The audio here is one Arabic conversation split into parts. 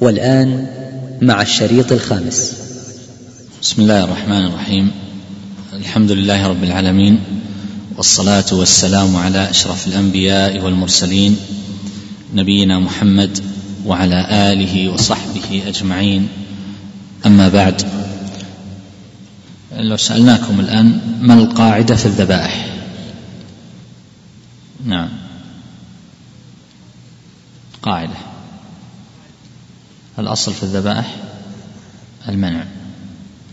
والآن مع الشريط الخامس. بسم الله الرحمن الرحيم. الحمد لله رب العالمين والصلاة والسلام على أشرف الأنبياء والمرسلين نبينا محمد وعلى آله وصحبه أجمعين. أما بعد لو سألناكم الآن ما القاعدة في الذبائح؟ نعم. قاعدة. الأصل في الذبائح المنع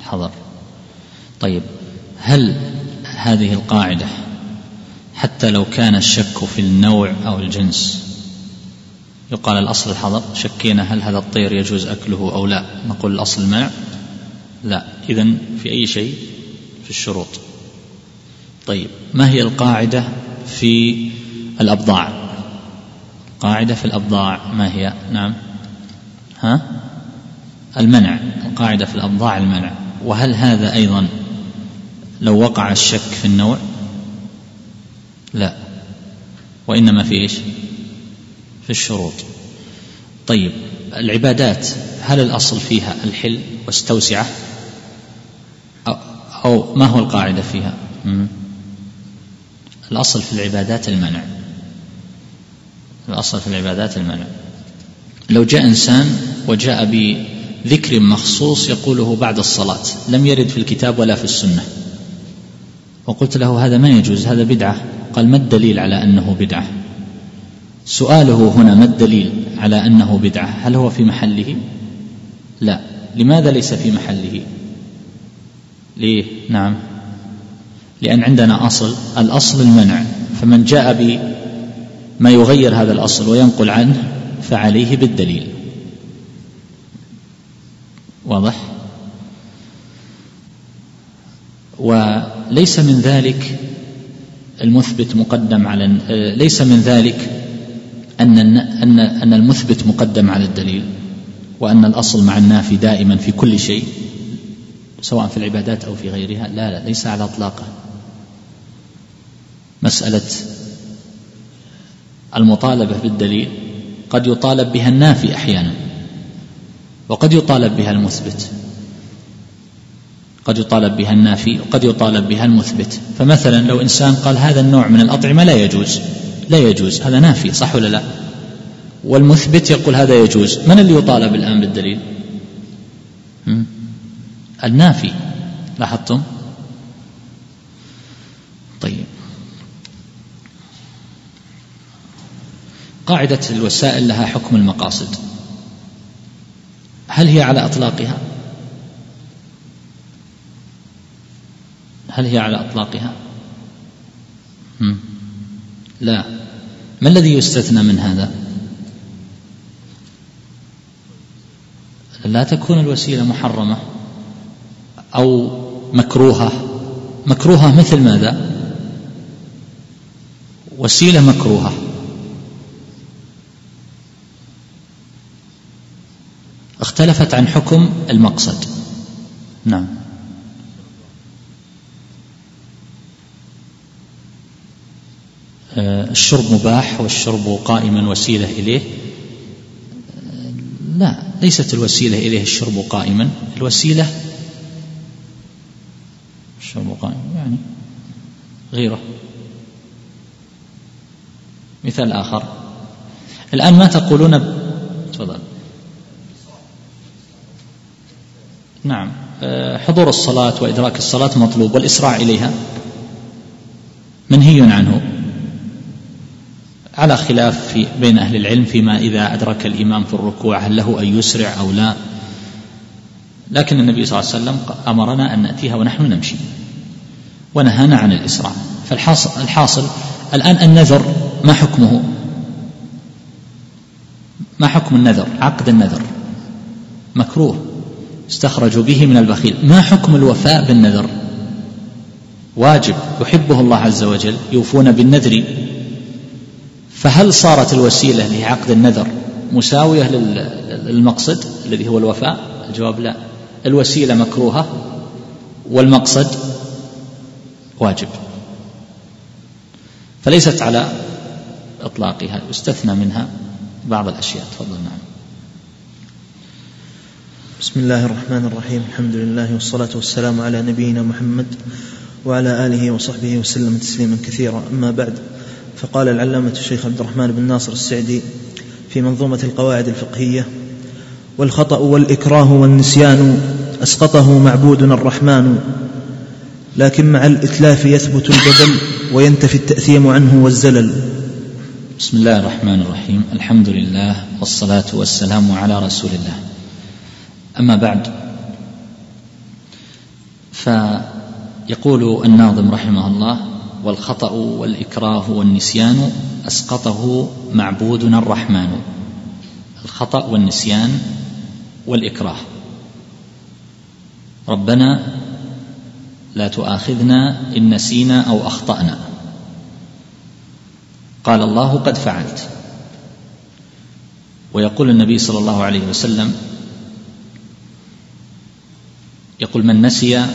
حضر طيب هل هذه القاعدة حتى لو كان الشك في النوع أو الجنس يقال الأصل الحظر؟ شكينا هل هذا الطير يجوز أكله أو لا؟ نقول الأصل المنع؟ لا. إذا في أي شيء؟ في الشروط. طيب ما هي القاعدة في الأبضاع؟ قاعدة في الأبضاع ما هي؟ نعم. ها؟ المنع القاعدة في الأبضاع المنع. وهل هذا أيضا لو وقع الشك في النوع؟ لا. وإنما في إيش؟ في الشروط. طيب العبادات هل الأصل فيها الحل واستوسعة؟ أو, ما هو القاعدة فيها؟ الأصل في العبادات المنع. الأصل في العبادات المنع. لو جاء إنسان وجاء بذكر مخصوص يقوله بعد الصلاة. لم يرد في الكتاب ولا في السنة. وقلت له هذا ما يجوز هذا بدعة. قال ما الدليل على أنه بدعة؟ سؤاله هنا ما الدليل على أنه بدعة؟ هل هو في محله؟ لا. لماذا ليس في محله؟ ليه؟ نعم. لأن عندنا أصل الأصل المنع. فمن جاء بما يغير هذا الأصل وينقل عنه فعليه بالدليل. واضح؟ وليس من ذلك المثبت مقدم على ليس من ذلك أن أن أن المثبت مقدم على الدليل وأن الأصل مع النافي دائما في كل شيء سواء في العبادات أو في غيرها لا لا ليس على إطلاقه. مسألة المطالبة بالدليل قد يطالب بها النافي أحيانا. وقد يطالب بها المثبت. قد يطالب بها النافي وقد يطالب بها المثبت. فمثلا لو إنسان قال هذا النوع من الأطعمة لا يجوز. لا يجوز. هذا نافي صح ولا لا؟ والمثبت يقول هذا يجوز. من اللي يطالب الآن بالدليل؟ النافي. لاحظتم؟ طيب. قاعدة الوسائل لها حكم المقاصد. هل هي على إطلاقها؟ هل هي على إطلاقها؟ لا. ما الذي يستثنى من هذا؟ لا تكون الوسيلة محرمة أو مكروهة. مكروهة مثل ماذا؟ وسيلة مكروهة. اختلفت عن حكم المقصد. نعم. آه، الشرب مباح والشرب قائما وسيلة إليه. لا ليست الوسيلة إليه الشرب قائما. الوسيلة الشرب قائما يعني غيره. مثال آخر. الآن ما تقولون تفضل. نعم. آه، حضور الصلاة وإدراك الصلاة مطلوب والإسراع إليها. منهي عنه. على خلاف في بين أهل العلم فيما إذا أدرك الإمام في الركوع هل له أن يسرع أو لا. لكن النبي صلى الله عليه وسلم أمرنا أن نأتيها ونحن نمشي. ونهانا عن الإسراع. فالحاصل الحاصل الآن النذر ما حكمه؟ ما حكم النذر؟ عقد النذر. مكروه. استخرجوا به من البخيل. ما حكم الوفاء بالنذر؟ واجب يحبه الله عز وجل يوفون بالنذر. فهل صارت الوسيلة لعقد النذر مساوية للمقصد الذي هو الوفاء؟ الجواب لا. الوسيلة مكروهة والمقصد واجب. فليست على إطلاقها يستثنى منها بعض الأشياء. تفضل نعم. بسم الله الرحمن الرحيم. الحمد لله والصلاة والسلام على نبينا محمد وعلى آله وصحبه وسلم تسليما كثيرا. أما بعد فقال العلامة الشيخ عبد الرحمن بن ناصر السعدي في منظومة القواعد الفقهية والخطأ والإكراه والنسيان أسقطه معبودنا الرحمن لكن مع الإتلاف يثبت البدل وينتفي التأثيم عنه والزلل. بسم الله الرحمن الرحيم. الحمد لله والصلاة والسلام على رسول الله. أما بعد فيقول الناظم رحمه الله والخطأ والإكراه والنسيان أسقطه معبودنا الرحمن. الخطأ والنسيان والإكراه. ربنا لا تؤاخذنا إن نسينا أو أخطأنا. قال الله قد فعلت. ويقول النبي صلى الله عليه وسلم يقول من نسي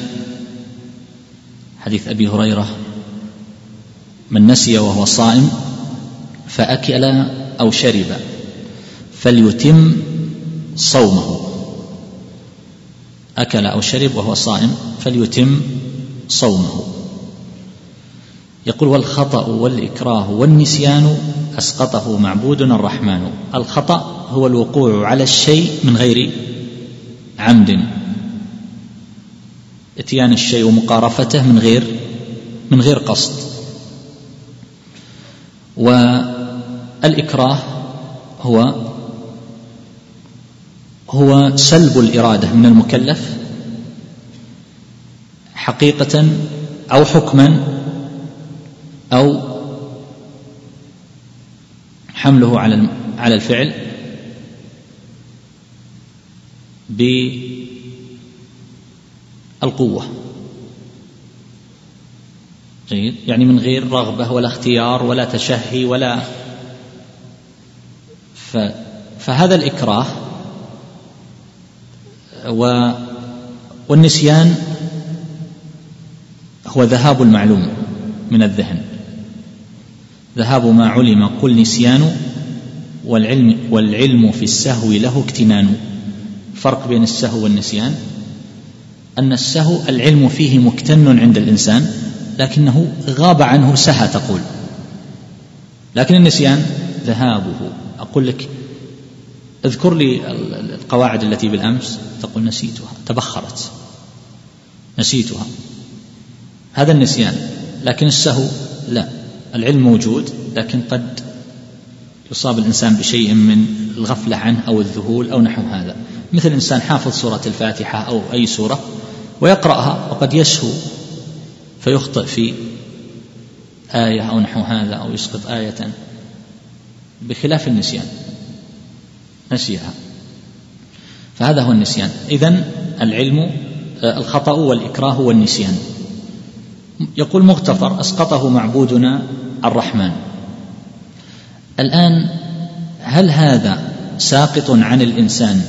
حديث أبي هريرة من نسي وهو صائم فأكل أو شرب فليتم صومه. أكل أو شرب وهو صائم فليتم صومه. يقول والخطأ والإكراه والنسيان أسقطه معبودنا الرحمن. الخطأ هو الوقوع على الشيء من غير عمد. إتيان الشيء ومقارفته من غير من غير قصد. والإكراه هو هو سلب الإرادة من المكلف حقيقة أو حكما أو حمله على على الفعل القوة. جيد. يعني من غير رغبة ولا اختيار ولا تشهي ولا ف فهذا الإكراه و والنسيان هو ذهاب المعلوم من الذهن. ذهاب ما علم قل نسيان والعلم والعلم في السهو له اكتنان. فرق بين السهو والنسيان أن السهو العلم فيه مكتن عند الإنسان لكنه غاب عنه سهى تقول. لكن النسيان ذهابه. أقول لك اذكر لي القواعد التي بالأمس تقول نسيتها تبخرت. نسيتها. هذا النسيان لكن السهو لا. العلم موجود لكن قد يصاب الإنسان بشيء من الغفلة عنه أو الذهول أو نحو هذا. مثل إنسان حافظ سورة الفاتحة أو أي سورة ويقرأها وقد يسهو فيخطئ في آية أو نحو هذا أو يسقط آية بخلاف النسيان نسيها. فهذا هو النسيان. إذن العلم آه، الخطأ والإكراه والنسيان. يقول مغتفر أسقطه معبودنا الرحمن. الآن هل هذا ساقط عن الإنسان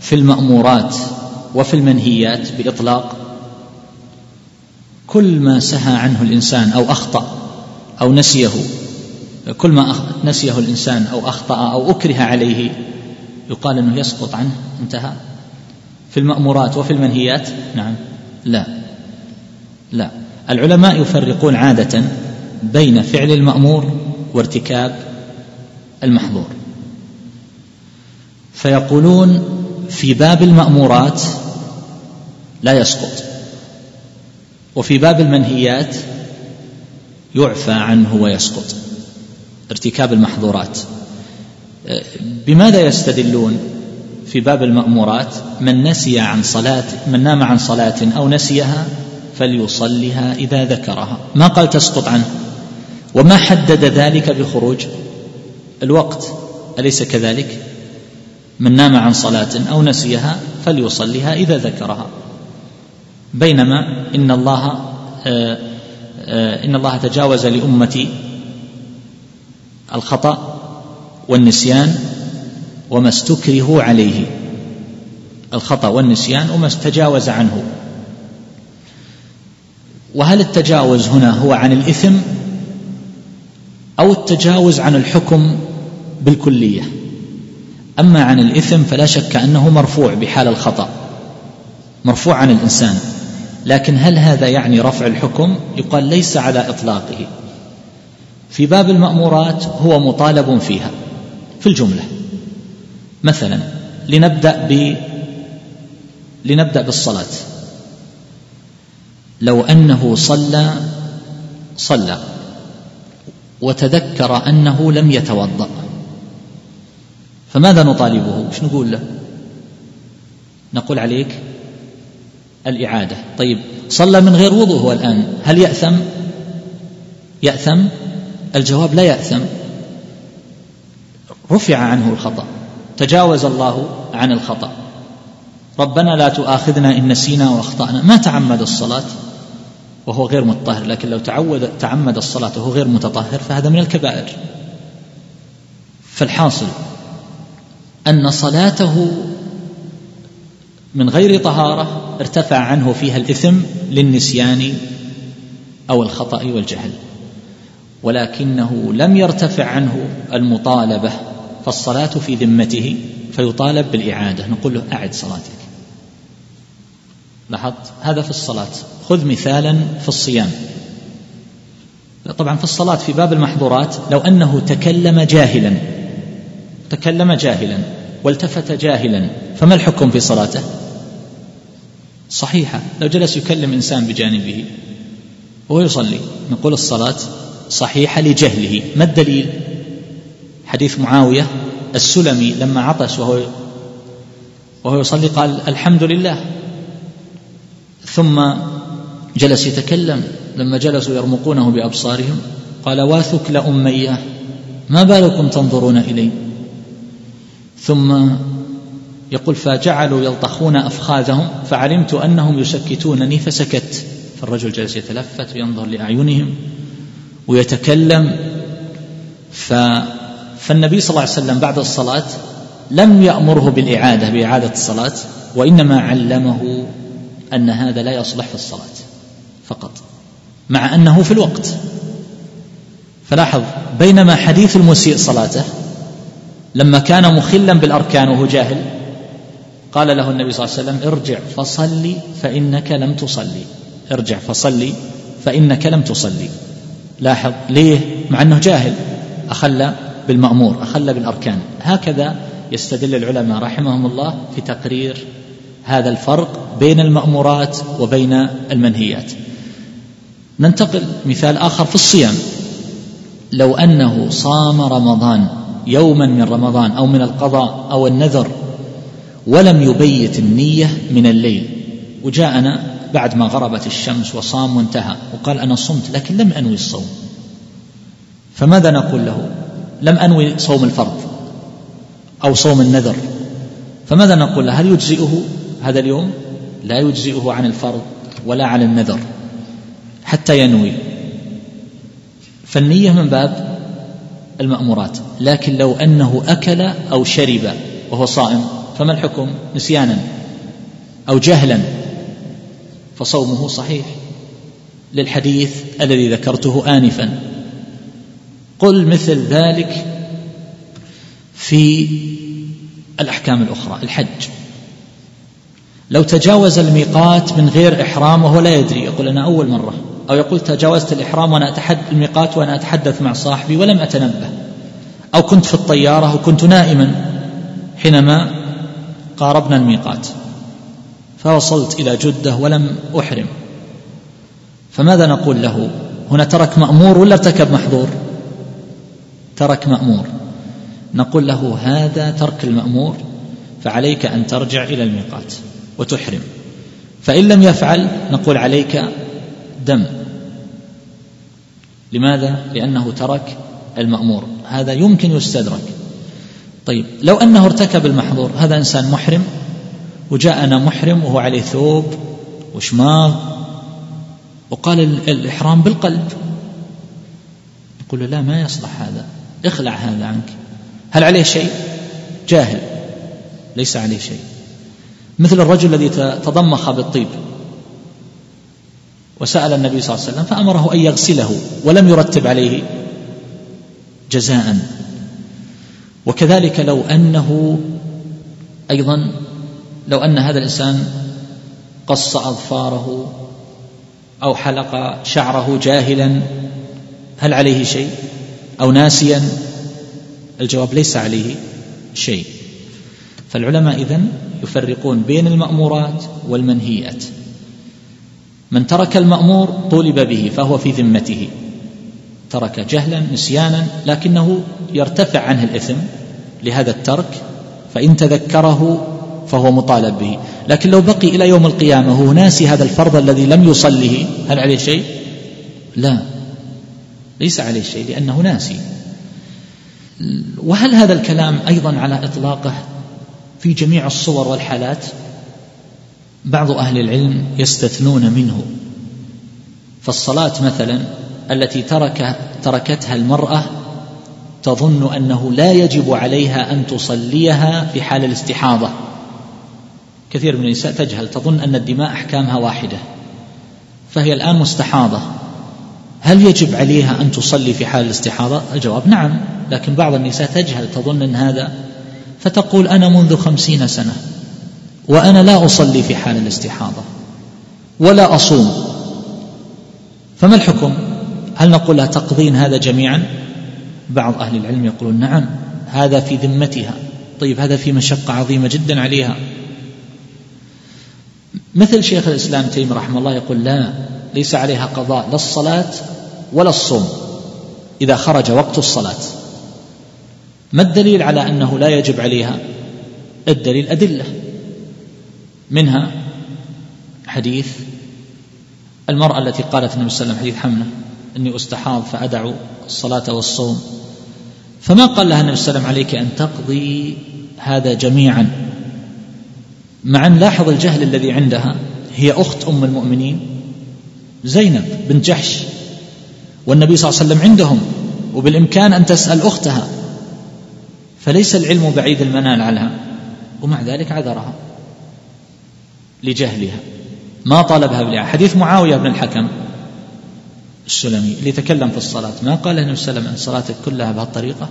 في المأمورات وفي المنهيات بإطلاق كل ما سهى عنه الإنسان أو أخطأ أو نسيه كل ما نسيه الإنسان أو أخطأ أو أكره عليه يقال أنه يسقط عنه انتهى. في المأمورات وفي المنهيات؟ نعم. لا. لا. العلماء يفرقون عادة بين فعل المأمور وارتكاب المحظور. فيقولون في باب المأمورات لا يسقط وفي باب المنهيات يعفى عنه ويسقط. ارتكاب المحظورات. بماذا يستدلون في باب المأمورات؟ من نسي عن صلاة من نام عن صلاة أو نسيها فليصلها إذا ذكرها. ما قال تسقط عنه؟ وما حدد ذلك بخروج الوقت؟ أليس كذلك؟ من نام عن صلاة أو نسيها فليصليها إذا ذكرها. بينما إن الله آه، آه، إن الله تجاوز لأمتي الخطأ والنسيان وما استكرهوا عليه. الخطأ والنسيان وما استجاوز عنه. وهل التجاوز هنا هو عن الإثم أو التجاوز عن الحكم بالكلية؟ أما عن الإثم فلا شك أنه مرفوع بحال الخطأ مرفوع عن الإنسان. لكن هل هذا يعني رفع الحكم؟ يقال ليس على إطلاقه. في باب المأمورات هو مطالب فيها في الجملة. مثلا لنبدأ ب لنبدأ بالصلاة. لو أنه صلى صلى وتذكر أنه لم يتوضأ. فماذا نطالبه؟ وش نقول له؟ نقول عليك الإعادة. طيب صلى من غير وضوء هو الآن. هل يأثم؟ يأثم؟ الجواب لا يأثم. رفع عنه الخطأ. تجاوز الله عن الخطأ. ربنا لا تؤاخذنا إن نسينا وأخطأنا. ما تعمد الصلاة؟ وهو غير متطهر. لكن لو تعود تعمد الصلاة وهو غير متطهر فهذا من الكبائر. فالحاصل أن صلاته من غير طهارة ارتفع عنه فيها الإثم للنسيان أو الخطأ والجهل ولكنه لم يرتفع عنه المطالبة فالصلاة في ذمته فيطالب بالإعادة نقول له أعد صلاتك. لاحظت؟ هذا في الصلاة. خذ مثالا في الصيام. طبعا في الصلاة في باب المحظورات لو أنه تكلم جاهلا تكلم جاهلا والتفت جاهلا فما الحكم في صلاته؟ صحيحة لو جلس يكلم إنسان بجانبه وهو يصلي نقول الصلاة صحيحة لجهله ما الدليل؟ حديث معاوية السلمي لما عطس وهو وهو يصلي قال الحمد لله. ثم جلس يتكلم لما جلسوا يرمقونه بأبصارهم قال واثك لأمية ما بالكم تنظرون إلي؟ ثم يقول فجعلوا يلطخون أفخاذهم فعلمت أنهم يسكتونني فسكت. فالرجل جلس يتلفت وينظر لأعينهم ويتكلم. ف فالنبي صلى الله عليه وسلم بعد الصلاة لم يأمره بالإعادة بإعادة الصلاة وإنما علمه أن هذا لا يصلح في الصلاة فقط مع أنه في الوقت. فلاحظ بينما حديث المسيء صلاته لما كان مخلا بالأركان وهو جاهل قال له النبي صلى الله عليه وسلم ارجع فصلي فإنك لم تصلي. ارجع فصلي فإنك لم تصلي. لاحظ ليه؟ مع أنه جاهل. أخل بالمأمور أخل بالأركان. هكذا يستدل العلماء رحمهم الله في تقرير هذا الفرق بين المأمورات وبين المنهيات. ننتقل مثال آخر في الصيام. لو أنه صام رمضان يوما من رمضان أو من القضاء أو النذر ولم يبيت النية من الليل. وجاءنا بعد ما غربت الشمس وصام وانتهى. وقال أنا صمت لكن لم أنوي الصوم. فماذا نقول له؟ لم أنوي صوم الفرض أو صوم النذر. فماذا نقول له؟ هل يجزئه؟ هذا اليوم لا يجزئه عن الفرض ولا عن النذر حتى ينوي. فالنية من باب المأمورات لكن لو أنه أكل أو شرب وهو صائم فما الحكم؟ نسيانا أو جهلا فصومه صحيح. للحديث الذي ذكرته آنفا. قل مثل ذلك في الأحكام الأخرى الحج. لو تجاوز الميقات من غير إحرام وهو لا يدري يقول أنا أول مرة. أو يقول تجاوزت الإحرام وأنا أتحدث الميقات وأنا أتحدث مع صاحبي ولم أتنبه. أو كنت في الطيارة وكنت نائما حينما قاربنا الميقات. فوصلت إلى جدة ولم أحرم. فماذا نقول له؟ هنا ترك مأمور ولا ارتكب محظور؟ ترك مأمور. نقول له هذا ترك المأمور فعليك أن ترجع إلى الميقات وتحرم. فإن لم يفعل نقول عليك دم. لماذا؟ لأنه ترك المأمور. هذا يمكن يستدرك. طيب لو أنه ارتكب المحظور هذا إنسان محرم وجاءنا محرم وهو عليه ثوب وشماغ وقال الإحرام بالقلب. نقول له لا ما يصلح هذا. اخلع هذا عنك. هل عليه شيء؟ جاهل. ليس عليه شيء. مثل الرجل الذي تضمخ بالطيب. وسأل النبي صلى الله عليه وسلم فأمره أن يغسله ولم يرتب عليه جزاء. وكذلك لو أنه أيضا لو أن هذا الإنسان قص أظفاره أو حلق شعره جاهلا هل عليه شيء؟ أو ناسيا؟ الجواب ليس عليه شيء. فالعلماء إذن يفرقون بين المأمورات والمنهيات. من ترك المأمور طولب به فهو في ذمته. ترك جهلا نسيانا لكنه يرتفع عنه الإثم لهذا الترك فإن تذكره فهو مطالب به. لكن لو بقي إلى يوم القيامة هو ناسي هذا الفرض الذي لم يصله هل عليه شيء؟ لا. ليس عليه شيء لأنه ناسي. وهل هذا الكلام أيضا على إطلاقه في جميع الصور والحالات؟ بعض أهل العلم يستثنون منه. فالصلاة مثلا التي ترك تركتها المرأة تظن أنه لا يجب عليها أن تصليها في حال الاستحاضة. كثير من النساء تجهل تظن أن الدماء أحكامها واحدة فهي الآن مستحاضة. هل يجب عليها أن تصلي في حال الاستحاضة؟ الجواب نعم لكن بعض النساء تجهل تظن أن هذا فتقول أنا منذ خمسين سنة وأنا لا أصلي في حال الاستحاضة ولا أصوم. فما الحكم؟ هل نقول لها تقضين هذا جميعا؟ بعض أهل العلم يقولون نعم هذا في ذمتها. طيب هذا في مشقة عظيمة جدا عليها. مثل شيخ الإسلام تيم رحمه الله يقول لا ليس عليها قضاء لا الصلاة ولا الصوم إذا خرج وقت الصلاة. ما الدليل على أنه لا يجب عليها؟ الدليل أدلة. منها حديث المرأة التي قالت النبي صلى الله عليه وسلم حديث حمله إني أستحاض فأدع الصلاة والصوم. فما قال لها النبي صلى الله عليه وسلم عليك أن تقضي هذا جميعا؟ مع أن لاحظ الجهل الذي عندها هي أخت أم المؤمنين زينب بنت جحش والنبي صلى الله عليه وسلم عندهم وبالإمكان أن تسأل أختها فليس العلم بعيد المنال عنها ومع ذلك عذرها. لجهلها. ما طالبها بالإعادة حديث معاوية بن الحكم السلمي اللي تكلم في الصلاة. ما قال النبي صلى الله عليه وسلم أن صلاتك كلها بهالطريقة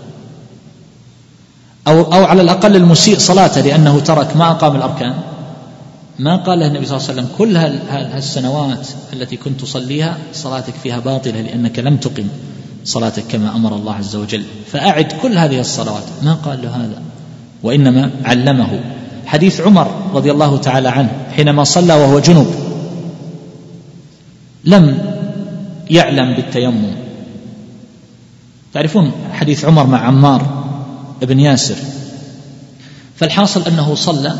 أو, أو على الأقل المسيء صلاته لأنه ترك ما أقام الأركان. ما قال له النبي صلى الله عليه وسلم كل هالسنوات التي كنت تصليها صلاتك فيها باطلة لأنك لم تقم صلاتك كما أمر الله عز وجل. فأعد كل هذه الصلوات. ما قال له هذا؟ وإنما علمه. حديث عمر رضي الله تعالى عنه حينما صلى وهو جنب لم يعلم بالتيمم. تعرفون حديث عمر مع عمار بن ياسر؟ فالحاصل أنه صلى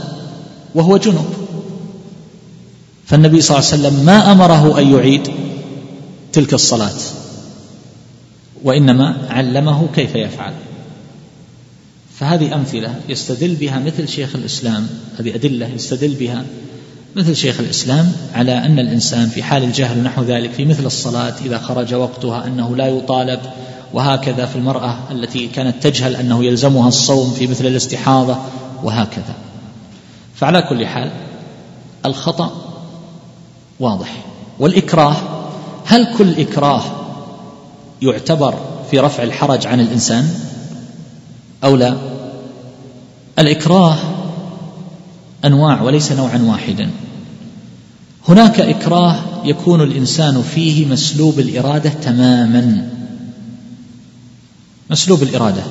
وهو جنب فالنبي صلى الله عليه وسلم ما أمره أن يعيد تلك الصلاة وإنما علمه كيف يفعل. فهذه أمثلة يستدل بها مثل شيخ الإسلام هذه أدلة يستدل بها مثل شيخ الإسلام على أن الإنسان في حال الجهل نحو ذلك في مثل الصلاة إذا خرج وقتها أنه لا يطالب وهكذا في المرأة التي كانت تجهل أنه يلزمها الصوم في مثل الاستحاضة وهكذا. فعلى كل حال الخطأ واضح. والإكراه هل كل إكراه يعتبر في رفع الحرج عن الإنسان؟ أو لا؟ الإكراه أنواع وليس نوعا واحدا. هناك إكراه يكون الإنسان فيه مسلوب الإرادة تماما. مسلوب الإرادة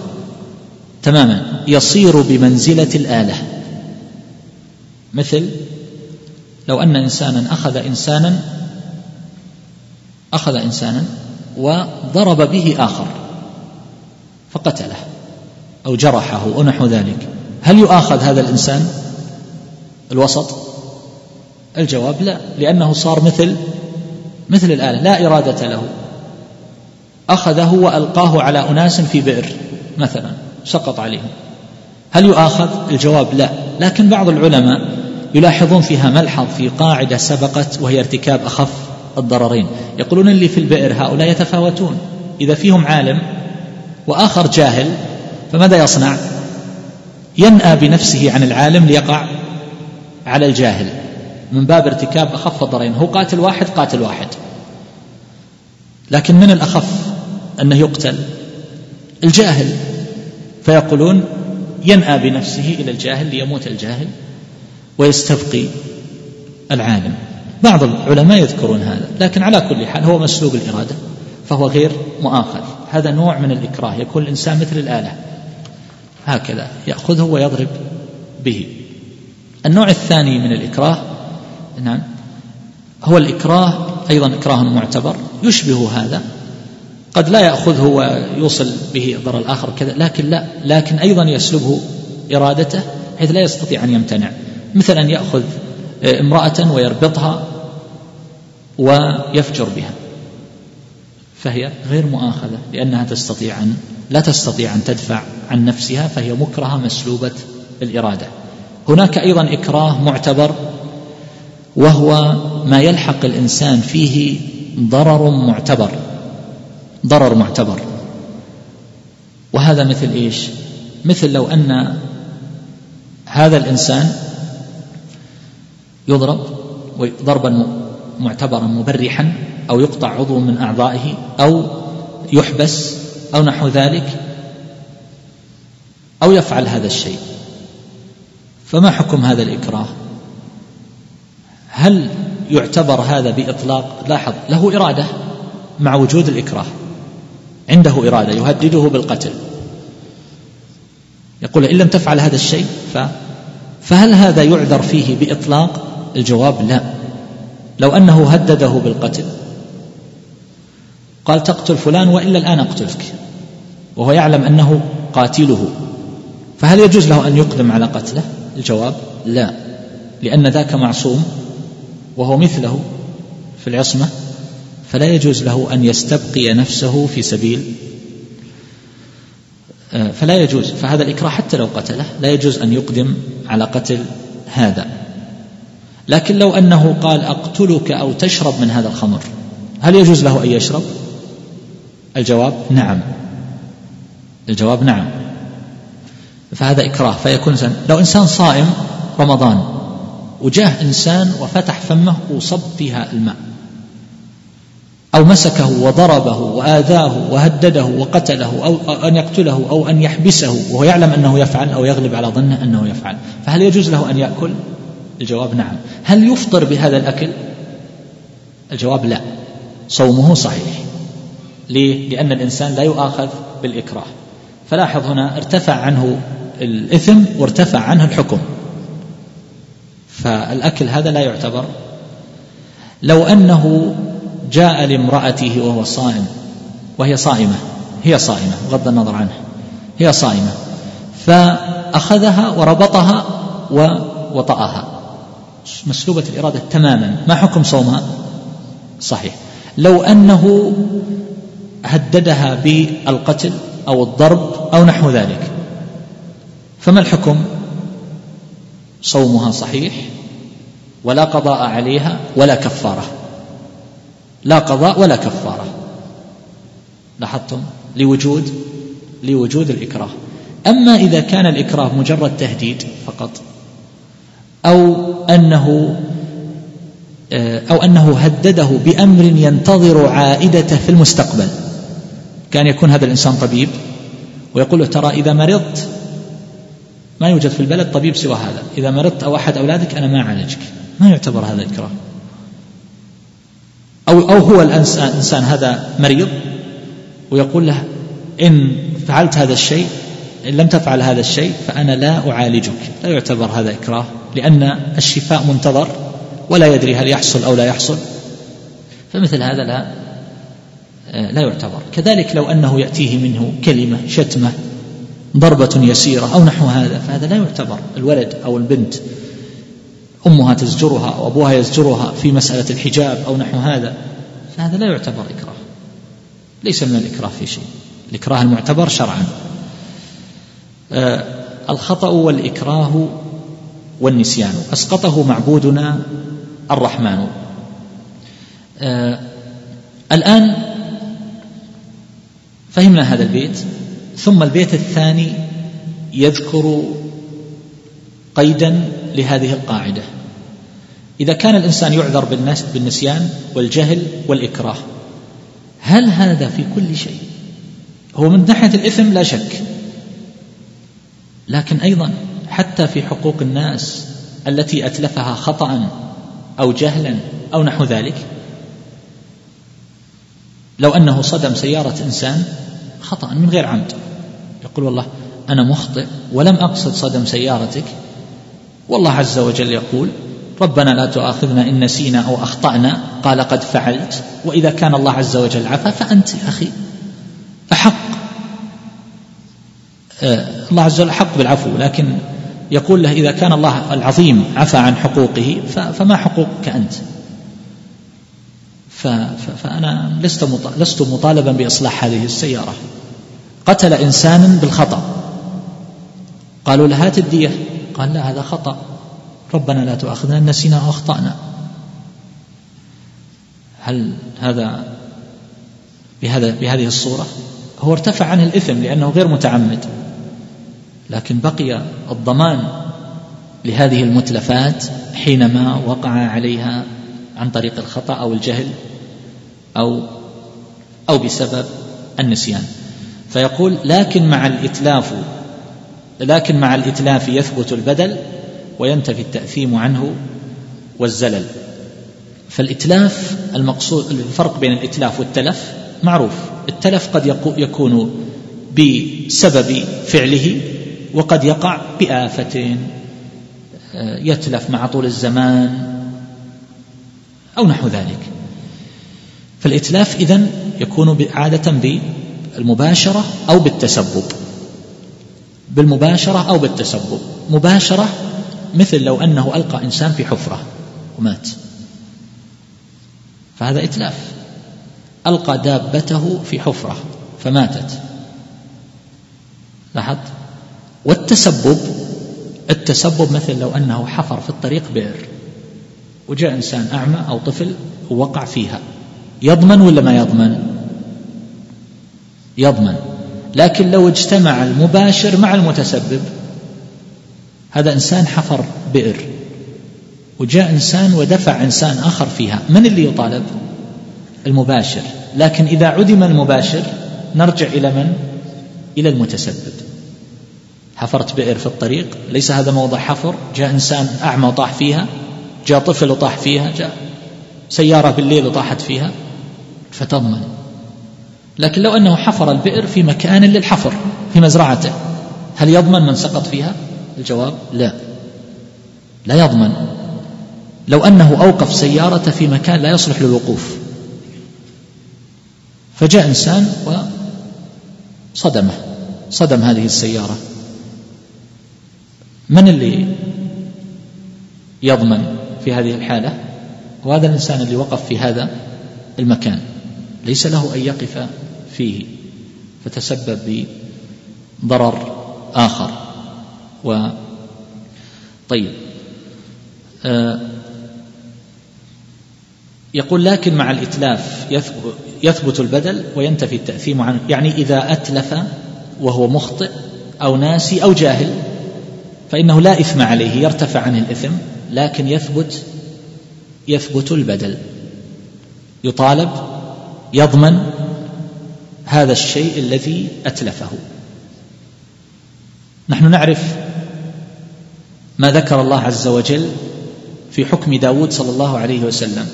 تماما. يصير بمنزلة الآلة. مثل لو أن انسانا أخذ انسانا أخذ انسانا وضرب به آخر فقتله. أو جرحه أو نحو ذلك. هل يؤاخذ هذا الإنسان؟ الوسط؟ الجواب لا لأنه صار مثل مثل الآلة لا إرادة له. أخذه وألقاه على أناس في بئر مثلا سقط عليهم. هل يؤاخذ؟ الجواب لا. لكن بعض العلماء يلاحظون فيها ملحظ في قاعدة سبقت وهي ارتكاب أخف الضررين. يقولون اللي في البئر هؤلاء يتفاوتون. إذا فيهم عالم وآخر جاهل فماذا يصنع؟ ينأى بنفسه عن العالم ليقع على الجاهل. من باب ارتكاب أخف الضررين هو قاتل واحد قاتل واحد. لكن من الأخف؟ أنه يقتل الجاهل. فيقولون ينأى بنفسه إلى الجاهل ليموت الجاهل ويستبقي العالم. بعض العلماء يذكرون هذا لكن على كل حال هو مسلوب الإرادة فهو غير مؤاخذ. هذا نوع من الإكراه. يكون الإنسان مثل الآلة. هكذا يأخذه ويضرب به. النوع الثاني من الإكراه نعم هو الإكراه أيضا إكراه معتبر يشبه هذا. قد لا يأخذه ويوصل به ضرر الآخر كذا لكن لا لكن أيضا يسلبه إرادته حيث لا يستطيع أن يمتنع. مثل أن يأخذ امرأة ويربطها ويفجر بها فهي غير مؤاخذة لأنها تستطيع أن لا تستطيع أن تدفع عن نفسها فهي مكرهة مسلوبة الإرادة هناك أيضا إكراه معتبر وهو ما يلحق الإنسان فيه ضرر معتبر ضرر معتبر. وهذا مثل إيش؟ مثل لو أن هذا الإنسان يضرب ضربا معتبرا مبرحا أو يقطع عضو من أعضائه أو يحبس أو نحو ذلك أو يفعل هذا الشيء. فما حكم هذا الإكراه؟ هل يعتبر هذا بإطلاق؟ لاحظ له إرادة مع وجود الإكراه. عنده إرادة يهدده بالقتل. يقول إن لم تفعل هذا الشيء ف فهل هذا يعذر فيه بإطلاق؟ الجواب لا. لو أنه هدده بالقتل. قال تقتل فلان وإلا الآن أقتلك. وهو يعلم أنه قاتله. فهل يجوز له أن يقدم على قتله؟ الجواب لا لأن ذاك معصوم وهو مثله في العصمة فلا يجوز له أن يستبقي نفسه في سبيل آه، فلا يجوز. فهذا الإكراه حتى لو قتله لا يجوز أن يقدم على قتل هذا. لكن لو أنه قال أقتلك أو تشرب من هذا الخمر هل يجوز له أن يشرب؟ الجواب نعم. الجواب نعم. فهذا إكراه فيكون إنسان لو إنسان صائم رمضان وجاه إنسان وفتح فمه وصب فيها الماء أو مسكه وضربه وآذاه وهدده وقتله أو أن يقتله أو أن يحبسه وهو يعلم أنه يفعل أو يغلب على ظنه أنه يفعل. فهل يجوز له أن يأكل؟ الجواب نعم. هل يفطر بهذا الأكل؟ الجواب لا. صومه صحيح. ليه؟ لأن الإنسان لا يؤاخذ بالإكراه. فلاحظ هنا ارتفع عنه الإثم وارتفع عنه الحكم. فالأكل هذا لا يعتبر. لو أنه جاء لامرأته وهو صائم وهي صائمة هي صائمة بغض النظر عنها هي صائمة فأخذها وربطها ووطأها. مسلوبة الإرادة تماما ما حكم صومها؟ صحيح. لو أنه هددها بالقتل أو الضرب أو نحو ذلك. فما الحكم؟ صومها صحيح ولا قضاء عليها ولا كفارة. لا قضاء ولا كفارة. لاحظتم؟ لوجود لوجود الإكراه. أما إذا كان الإكراه مجرد تهديد فقط أو أنه أو أنه هدده بأمر ينتظر عائدته في المستقبل. كان يكون هذا الإنسان طبيب ويقول له ترى إذا مرضت ما يوجد في البلد طبيب سوى هذا إذا مرضت أو أحد أولادك أنا ما أعالجك ما يعتبر هذا إكراه أو أو هو الإنسان هذا مريض ويقول له إن فعلت هذا الشيء إن لم تفعل هذا الشيء فأنا لا أعالجك. لا يعتبر هذا إكراه لأن الشفاء منتظر ولا يدري هل يحصل أو لا يحصل. فمثل هذا لا لا يعتبر. كذلك لو أنه يأتيه منه كلمة شتمة ضربة يسيرة أو نحو هذا فهذا لا يعتبر. الولد أو البنت أمها تزجرها أو أبوها يزجرها في مسألة الحجاب أو نحو هذا فهذا لا يعتبر إكراه. ليس من الإكراه في شيء. الإكراه المعتبر شرعا. آه الخطأ والإكراه والنسيان. أسقطه معبودنا الرحمن. آه الآن فهمنا هذا البيت. ثم البيت الثاني يذكر قيدا لهذه القاعدة. إذا كان الإنسان يعذر بالنسيان والجهل والإكراه هل هذا في كل شيء؟ هو من ناحية الإثم لا شك. لكن أيضا حتى في حقوق الناس التي أتلفها خطأ أو جهلا أو نحو ذلك لو أنه صدم سيارة إنسان خطأ من غير عمد. يقول والله أنا مخطئ ولم أقصد صدم سيارتك. والله عز وجل يقول ربنا لا تؤاخذنا إن نسينا أو أخطأنا. قال قد فعلت. وإذا كان الله عز وجل عفا فأنت يا أخي. أحق آه، الله عز وجل أحق بالعفو. لكن يقول له إذا كان الله العظيم عفى عن حقوقه فما حقوقك أنت؟ فأنا لست لست مطالبا بإصلاح هذه السيارة. قتل إنسانا بالخطأ. قالوا له هات الدية. قال لا هذا خطأ. ربنا لا تؤاخذنا نسينا أو أخطأنا. هل هذا بهذا بهذه الصورة؟ هو ارتفع عنه الإثم لأنه غير متعمد. لكن بقي الضمان لهذه المتلفات حينما وقع عليها عن طريق الخطأ أو الجهل أو أو بسبب النسيان. فيقول لكن مع الإتلاف لكن مع الإتلاف يثبت البدل وينتفي التأثيم عنه والزلل. فالإتلاف المقصود الفرق بين الإتلاف والتلف معروف. التلف قد يكون بسبب فعله وقد يقع بآفة آه، يتلف مع طول الزمان أو نحو ذلك. فالإتلاف إذن يكون عادة بالمباشرة أو بالتسبب. بالمباشرة أو بالتسبب. مباشرة مثل لو أنه ألقى إنسان في حفرة ومات. فهذا إتلاف. ألقى دابته في حفرة فماتت. لاحظت؟ والتسبب التسبب مثل لو أنه حفر في الطريق بئر. وجاء إنسان أعمى أو طفل ووقع فيها. يضمن ولا ما يضمن؟ يضمن. لكن لو اجتمع المباشر مع المتسبب هذا إنسان حفر بئر. وجاء إنسان ودفع إنسان آخر فيها. من اللي يطالب؟ المباشر. لكن إذا عدم المباشر نرجع إلى من؟ إلى المتسبب. حفرت بئر في الطريق. ليس هذا موضع حفر. جاء إنسان أعمى وطاح فيها. جاء طفل وطاح فيها جاء سيارة بالليل وطاحت فيها فتضمن لكن لو أنه حفر البئر في مكان للحفر في مزرعته هل يضمن من سقط فيها؟ الجواب لا. لا يضمن. لو أنه أوقف سيارته في مكان لا يصلح للوقوف. فجاء إنسان وصدمه صدم هذه السيارة. من اللي يضمن؟ في هذه الحالة وهذا الإنسان اللي وقف في هذا المكان. ليس له أن يقف فيه فتسبب بضرر آخر. و طيب. آه يقول لكن مع الإتلاف يثبت البدل وينتفي التأثيم عنه يعني إذا أتلف وهو مخطئ أو ناسي أو جاهل فإنه لا إثم عليه يرتفع عنه الإثم. لكن يثبت يثبت البدل. يطالب يضمن هذا الشيء الذي أتلفه. نحن نعرف ما ذكر الله عز وجل في حكم داود صلى الله عليه وسلم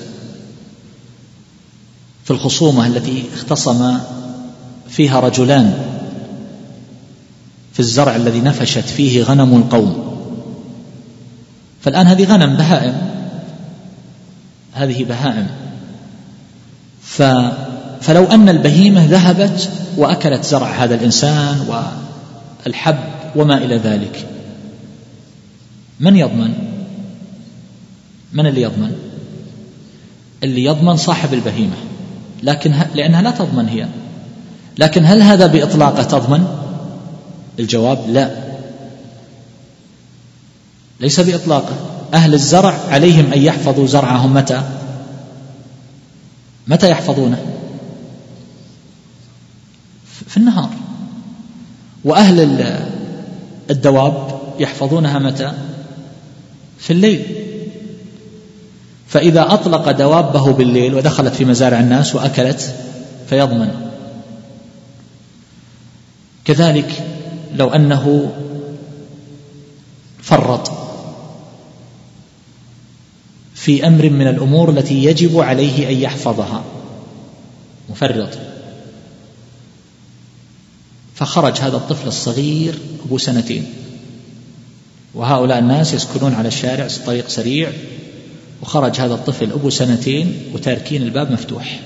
في الخصومة التي اختصم فيها رجلان في الزرع الذي نفشت فيه غنم القوم. فالآن هذه غنم بهائم. هذه بهائم. ف فلو أن البهيمة ذهبت وأكلت زرع هذا الإنسان والحب وما إلى ذلك من يضمن؟ من اللي يضمن؟ اللي يضمن صاحب البهيمة. لكن لأنها لا تضمن هي. لكن هل هذا بإطلاقه تضمن؟ الجواب لا. ليس بإطلاقه أهل الزرع عليهم أن يحفظوا زرعهم. متى؟ متى يحفظونه؟ في النهار. وأهل الدواب يحفظونها متى؟ في الليل. فإذا أطلق دوابه بالليل ودخلت في مزارع الناس وأكلت فيضمن. كذلك لو أنه فرط. في أمر من الأمور التي يجب عليه أن يحفظها. مفرط. فخرج هذا الطفل الصغير أبو سنتين. وهؤلاء الناس يسكنون على الشارع طريق سريع. وخرج هذا الطفل أبو سنتين وتاركين الباب مفتوح.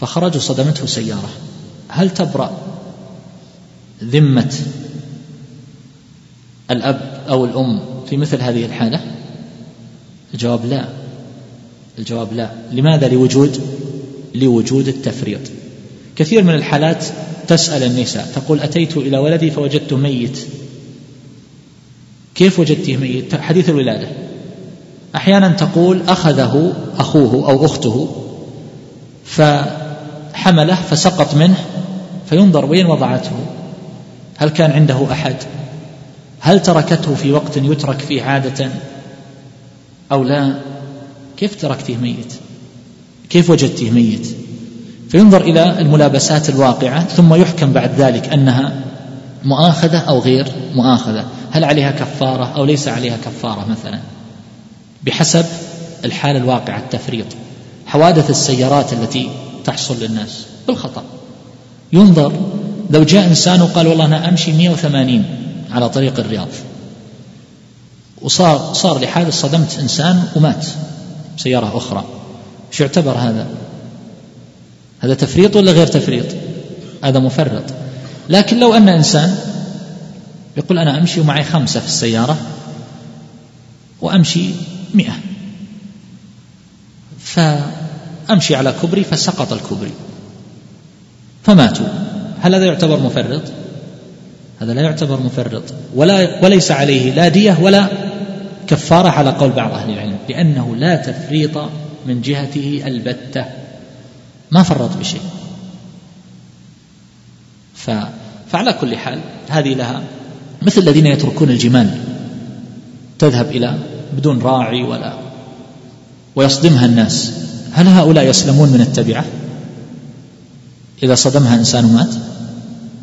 فخرج وصدمته سيارة. هل تبرأ ذمة الأب أو الأم في مثل هذه الحالة؟ الجواب لا. الجواب لا. لماذا؟ لوجود لوجود التفريط. كثير من الحالات تسأل النساء تقول أتيت إلى ولدي فوجدته ميت. كيف وجدته ميت؟ حديث الولادة. أحيانا تقول أخذه أخوه أو أخته فحمله فسقط منه فينظر وين وضعته؟ هل كان عنده أحد؟ هل تركته في وقت يترك فيه عادة؟ أو لا كيف تركته ميت؟ كيف وجدته ميت؟ فينظر إلى الملابسات الواقعة ثم يحكم بعد ذلك أنها مؤاخذة أو غير مؤاخذة. هل عليها كفارة أو ليس عليها كفارة مثلا؟ بحسب الحالة الواقعة التفريط. حوادث السيارات التي تحصل للناس بالخطأ. ينظر لو جاء إنسان وقال والله أنا أمشي 180 على طريق الرياض وصار صار لي حادث صدمت إنسان ومات سيارة أخرى. شو يعتبر هذا؟ هذا تفريط ولا غير تفريط؟ هذا مفرط. لكن لو أن إنسان يقول أنا أمشي ومعي خمسة في السيارة وأمشي مئة فأمشي على كبري فسقط الكبري فماتوا. هل هذا يعتبر مفرط؟ هذا لا يعتبر مفرط. ولا وليس عليه لا دية ولا كفارة على قول بعض أهل العلم لأنه لا تفريط من جهته البتة. ما فرط بشيء. ف... فعلى كل حال هذه لها مثل الذين يتركون الجمال. تذهب إلى بدون راعي ولا ويصدمها الناس. هل هؤلاء يسلمون من التبعة؟ إذا صدمها إنسان مات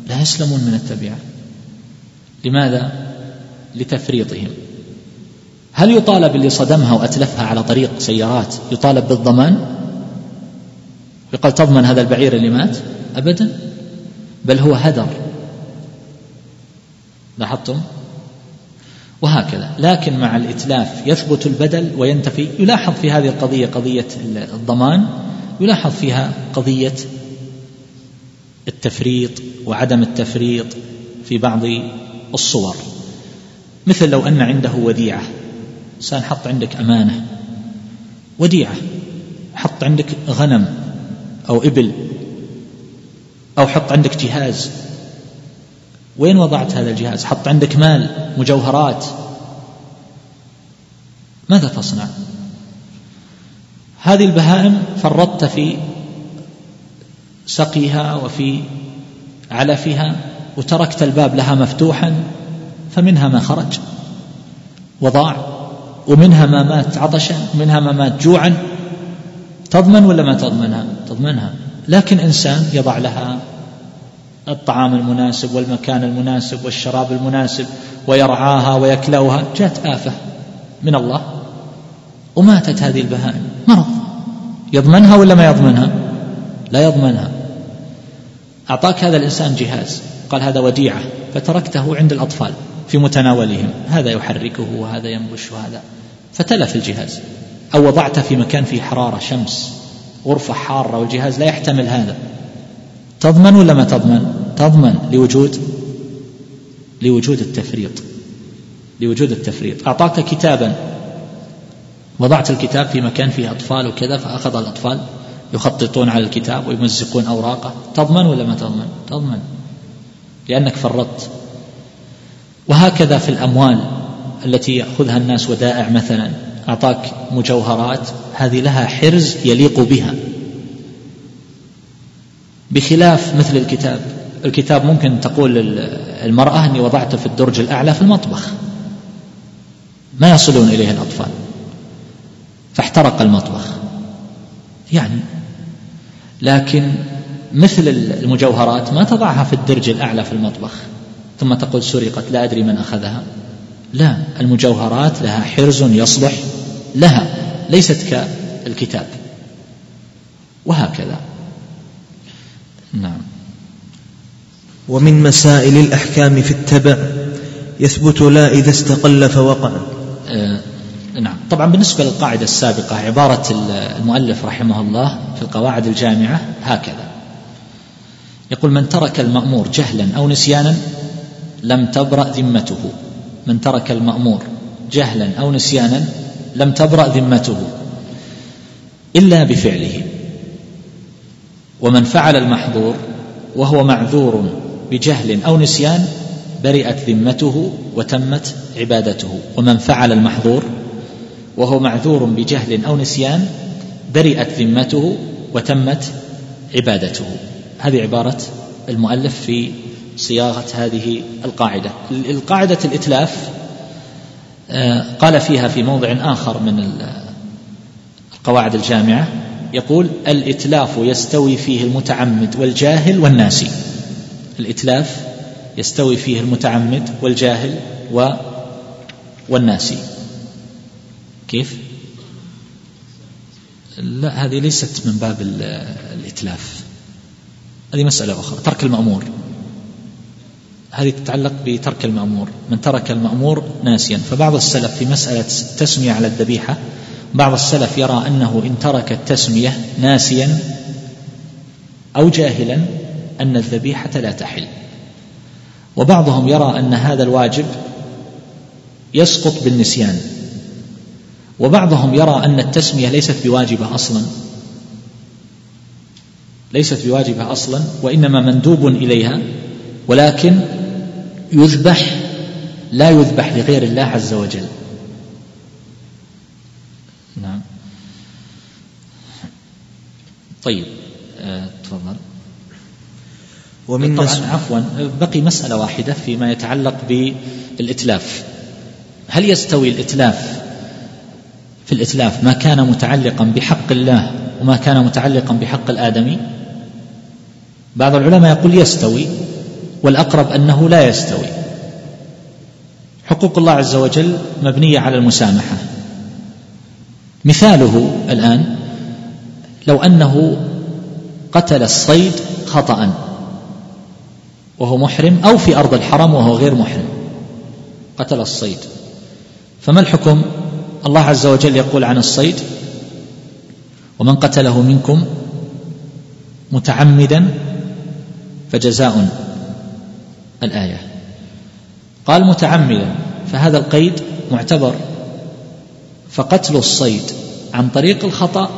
لا يسلمون من التبعة. لماذا؟ لتفريطهم. هل يطالب اللي صدمها وأتلفها على طريق سيارات يطالب بالضمان؟ يقال تضمن هذا البعير اللي مات؟ أبدا. بل هو هدر. لاحظتم؟ وهكذا. لكن مع الإتلاف يثبت البدل وينتفي. يلاحظ في هذه القضية قضية الضمان. يلاحظ فيها قضية التفريط وعدم التفريط في بعض الصور. مثل لو أن عنده وديعة. إنسان حط عندك أمانة وديعة حط عندك غنم أو إبل أو حط عندك جهاز. وين وضعت هذا الجهاز؟ حط عندك مال مجوهرات. ماذا تصنع؟ هذه البهائم فرطت في سقيها وفي علفها وتركت الباب لها مفتوحا فمنها ما خرج وضاع. ومنها ما مات عطشا ومنها ما مات جوعا. تضمن ولا ما تضمنها؟ تضمنها. لكن إنسان يضع لها الطعام المناسب والمكان المناسب والشراب المناسب ويرعاها ويكلوها. جاءت آفة من الله وماتت هذه البهائم. مرض. يضمنها ولا ما يضمنها؟ لا يضمنها. أعطاك هذا الإنسان جهاز. قال هذا وديعة. فتركته عند الأطفال في متناولهم. هذا يحركه وهذا ينبش وهذا فتلف الجهاز. أو وضعته في مكان فيه حرارة شمس غرفة حارة والجهاز لا يحتمل هذا. تضمن ولا ما تضمن؟ تضمن لوجود لوجود التفريط لوجود التفريط. أعطاك كتابا. وضعت الكتاب في مكان فيه أطفال وكذا فأخذ الأطفال يخططون على الكتاب ويمزقون أوراقه. تضمن ولا ما تضمن؟ تضمن. لأنك فرطت. وهكذا في الأموال. التي يأخذها الناس ودائع مثلا. أعطاك مجوهرات هذه لها حرز يليق بها. بخلاف مثل الكتاب الكتاب ممكن تقول المرأة أني وضعته في الدرج الأعلى في المطبخ. ما يصلون إليه الأطفال. فاحترق المطبخ. يعني لكن مثل المجوهرات ما تضعها في الدرج الأعلى في المطبخ. ثم تقول سرقت لا أدري من أخذها. لا المجوهرات لها حرز يصلح لها ليست كالكتاب. وهكذا. نعم. ومن مسائل الأحكام في التبع يثبت لا إذا استقل فوقع. آه نعم. طبعا بالنسبة للقاعدة السابقة عبارة المؤلف رحمه الله في القواعد الجامعة هكذا. يقول من ترك المأمور جهلا أو نسيانا لم تبرأ ذمته. من ترك المأمور جهلا أو نسيانا لم تبرأ ذمته إلا بفعله. ومن فعل المحظور وهو معذور بجهل أو نسيان برئت ذمته وتمت عبادته. ومن فعل المحظور وهو معذور بجهل أو نسيان برئت ذمته وتمت عبادته. هذه عبارة المؤلف في صياغة هذه القاعدة. القاعدة الإتلاف آه، قال فيها في موضع آخر من القواعد الجامعة يقول الإتلاف يستوي فيه المتعمد والجاهل والناسي. الإتلاف يستوي فيه المتعمد والجاهل و والناسي. كيف؟ لا هذه ليست من باب الإتلاف. هذه مسألة أخرى ترك المأمور. هذه تتعلق بترك المأمور. من ترك المأمور ناسيا. فبعض السلف في مسألة التسمية على الذبيحة بعض السلف يرى أنه إن ترك التسمية ناسيا أو جاهلا أن الذبيحة لا تحل. وبعضهم يرى أن هذا الواجب يسقط بالنسيان. وبعضهم يرى أن التسمية ليست بواجبة أصلا. ليست بواجبة أصلا وإنما مندوب إليها ولكن يذبح لا يذبح لغير الله عز وجل. نعم. طيب آه، تفضل. ومن طبعا عفوا بقي مسألة واحدة فيما يتعلق بالإتلاف. هل يستوي الإتلاف في الإتلاف ما كان متعلقا بحق الله وما كان متعلقا بحق الآدمي؟ بعض العلماء يقول يستوي والأقرب أنه لا يستوي. حقوق الله عز وجل مبنية على المسامحة. مثاله الآن لو أنه قتل الصيد خطأ وهو محرم أو في أرض الحرم وهو غير محرم قتل الصيد. فما الحكم؟ الله عز وجل يقول عن الصيد ومن قتله منكم متعمدا فجزاء الآية. قال متعمدا فهذا القيد معتبر. فقتل الصيد عن طريق الخطأ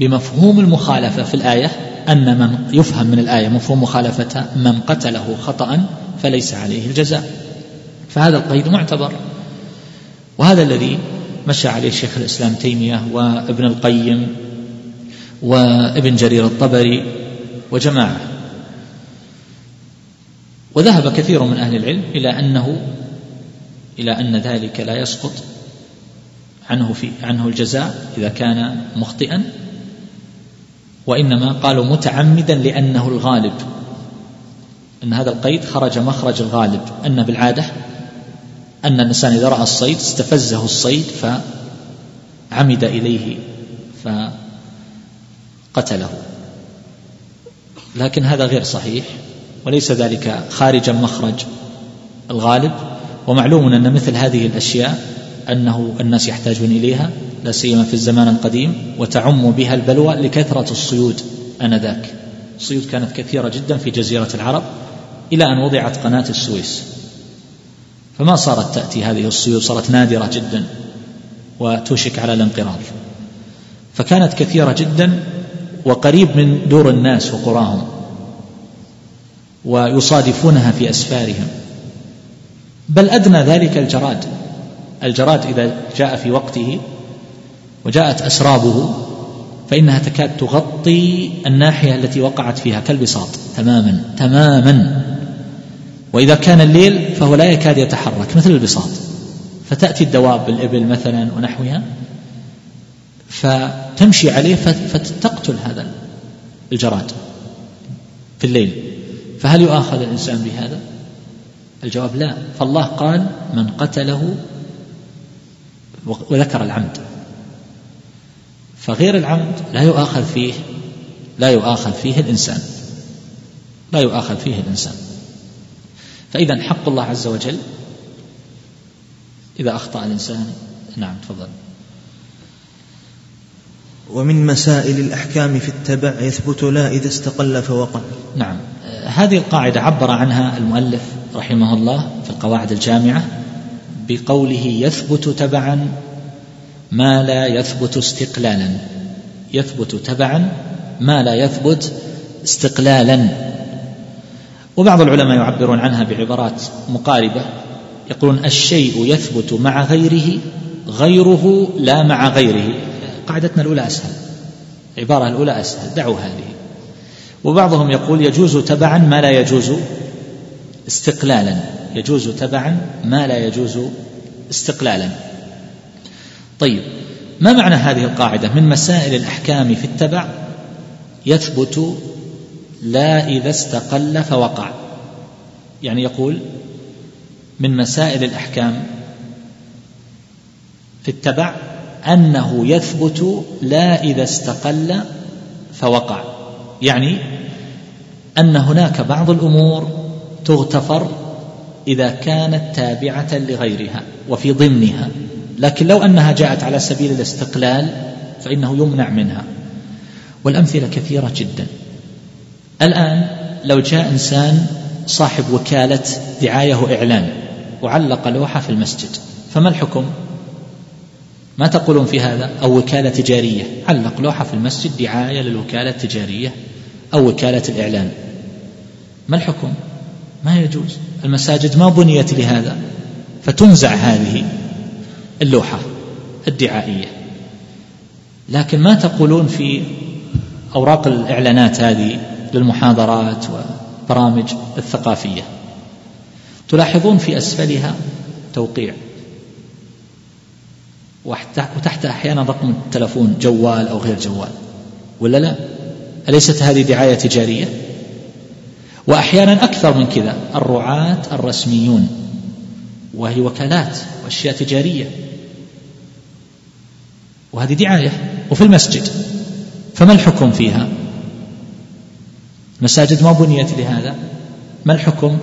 بمفهوم المخالفة في الآية أن من يفهم من الآية مفهوم مخالفتها من قتله خطأ فليس عليه الجزاء. فهذا القيد معتبر. وهذا الذي مشى عليه شيخ الإسلام تيمية وابن القيم وابن جرير الطبري وجماعة. وذهب كثير من أهل العلم إلى أنه إلى أن ذلك لا يسقط عنه في عنه الجزاء إذا كان مخطئا وإنما قالوا متعمدا لأنه الغالب أن هذا القيد خرج مخرج الغالب أن بالعادة أن الإنسان إذا رأى الصيد استفزه الصيد فعمد إليه فقتله. لكن هذا غير صحيح. وليس ذلك خارجا مخرج الغالب ومعلوم أن مثل هذه الأشياء أنه الناس يحتاجون إليها لا سيما في الزمان القديم وتعم بها البلوى لكثرة الصيود آنذاك. الصيود كانت كثيرة جدا في جزيرة العرب إلى أن وضعت قناة السويس. فما صارت تأتي هذه الصيود؟ صارت نادرة جدا وتوشك على الانقراض. فكانت كثيرة جدا وقريب من دور الناس وقراهم. ويصادفونها في أسفارهم. بل أدنى ذلك الجراد. الجراد إذا جاء في وقته وجاءت أسرابه فإنها تكاد تغطي الناحية التي وقعت فيها كالبساط تماما تماما. وإذا كان الليل فهو لا يكاد يتحرك مثل البساط. فتأتي الدواب الإبل مثلا ونحوها فتمشي عليه فتقتل هذا الجراد في الليل. فهل يؤاخذ الإنسان بهذا؟ الجواب لا. فالله قال من قتله وذكر العمد. فغير العمد لا يؤاخذ فيه لا يؤاخذ فيه الإنسان. لا يؤاخذ فيه الإنسان. فإذا حق الله عز وجل إذا أخطأ الإنسان نعم تفضل. ومن مسائل الأحكام في التبع يثبت لا إذا استقل فوقع. نعم. هذه القاعدة عبر عنها المؤلف رحمه الله في القواعد الجامعة بقوله يثبت تبعا ما لا يثبت استقلالا. يثبت تبعا ما لا يثبت استقلالا. وبعض العلماء يعبرون عنها بعبارات مقاربة. يقولون الشيء يثبت مع غيره غيره لا مع غيره. قاعدتنا الأولى أسهل. العبارة الأولى أسهل. دعوا هذه. وبعضهم يقول يجوز تبعا ما لا يجوز استقلالا. يجوز تبعا ما لا يجوز استقلالا. طيب ما معنى هذه القاعدة؟ من مسائل الأحكام في التبع يثبت لا إذا استقل فوقع. يعني يقول من مسائل الأحكام في التبع أنه يثبت لا إذا استقل فوقع. يعني أن هناك بعض الأمور تغتفر إذا كانت تابعة لغيرها وفي ضمنها لكن لو أنها جاءت على سبيل الاستقلال فإنه يمنع منها. والأمثلة كثيرة جدا. الآن لو جاء إنسان صاحب وكالة دعاية وإعلان وعلق لوحة في المسجد فما الحكم؟ ما تقولون في هذا؟ أو وكالة تجارية. علق لوحة في المسجد دعاية للوكالة التجارية. أو وكالة الإعلان ما الحكم؟ ما يجوز. المساجد ما بنيت لهذا. فتنزع هذه اللوحة الدعائية. لكن ما تقولون في أوراق الإعلانات هذه للمحاضرات وبرامج الثقافية؟ تلاحظون في أسفلها توقيع. وتحت أحيانا رقم التلفون جوال أو غير جوال. ولا لا؟ أليست هذه دعاية تجارية؟ وأحيانا أكثر من كذا الرعاة الرسميون وهي وكالات وأشياء تجارية. وهذه دعاية وفي المسجد فما الحكم فيها؟ المساجد ما بنيت لهذا. ما الحكم؟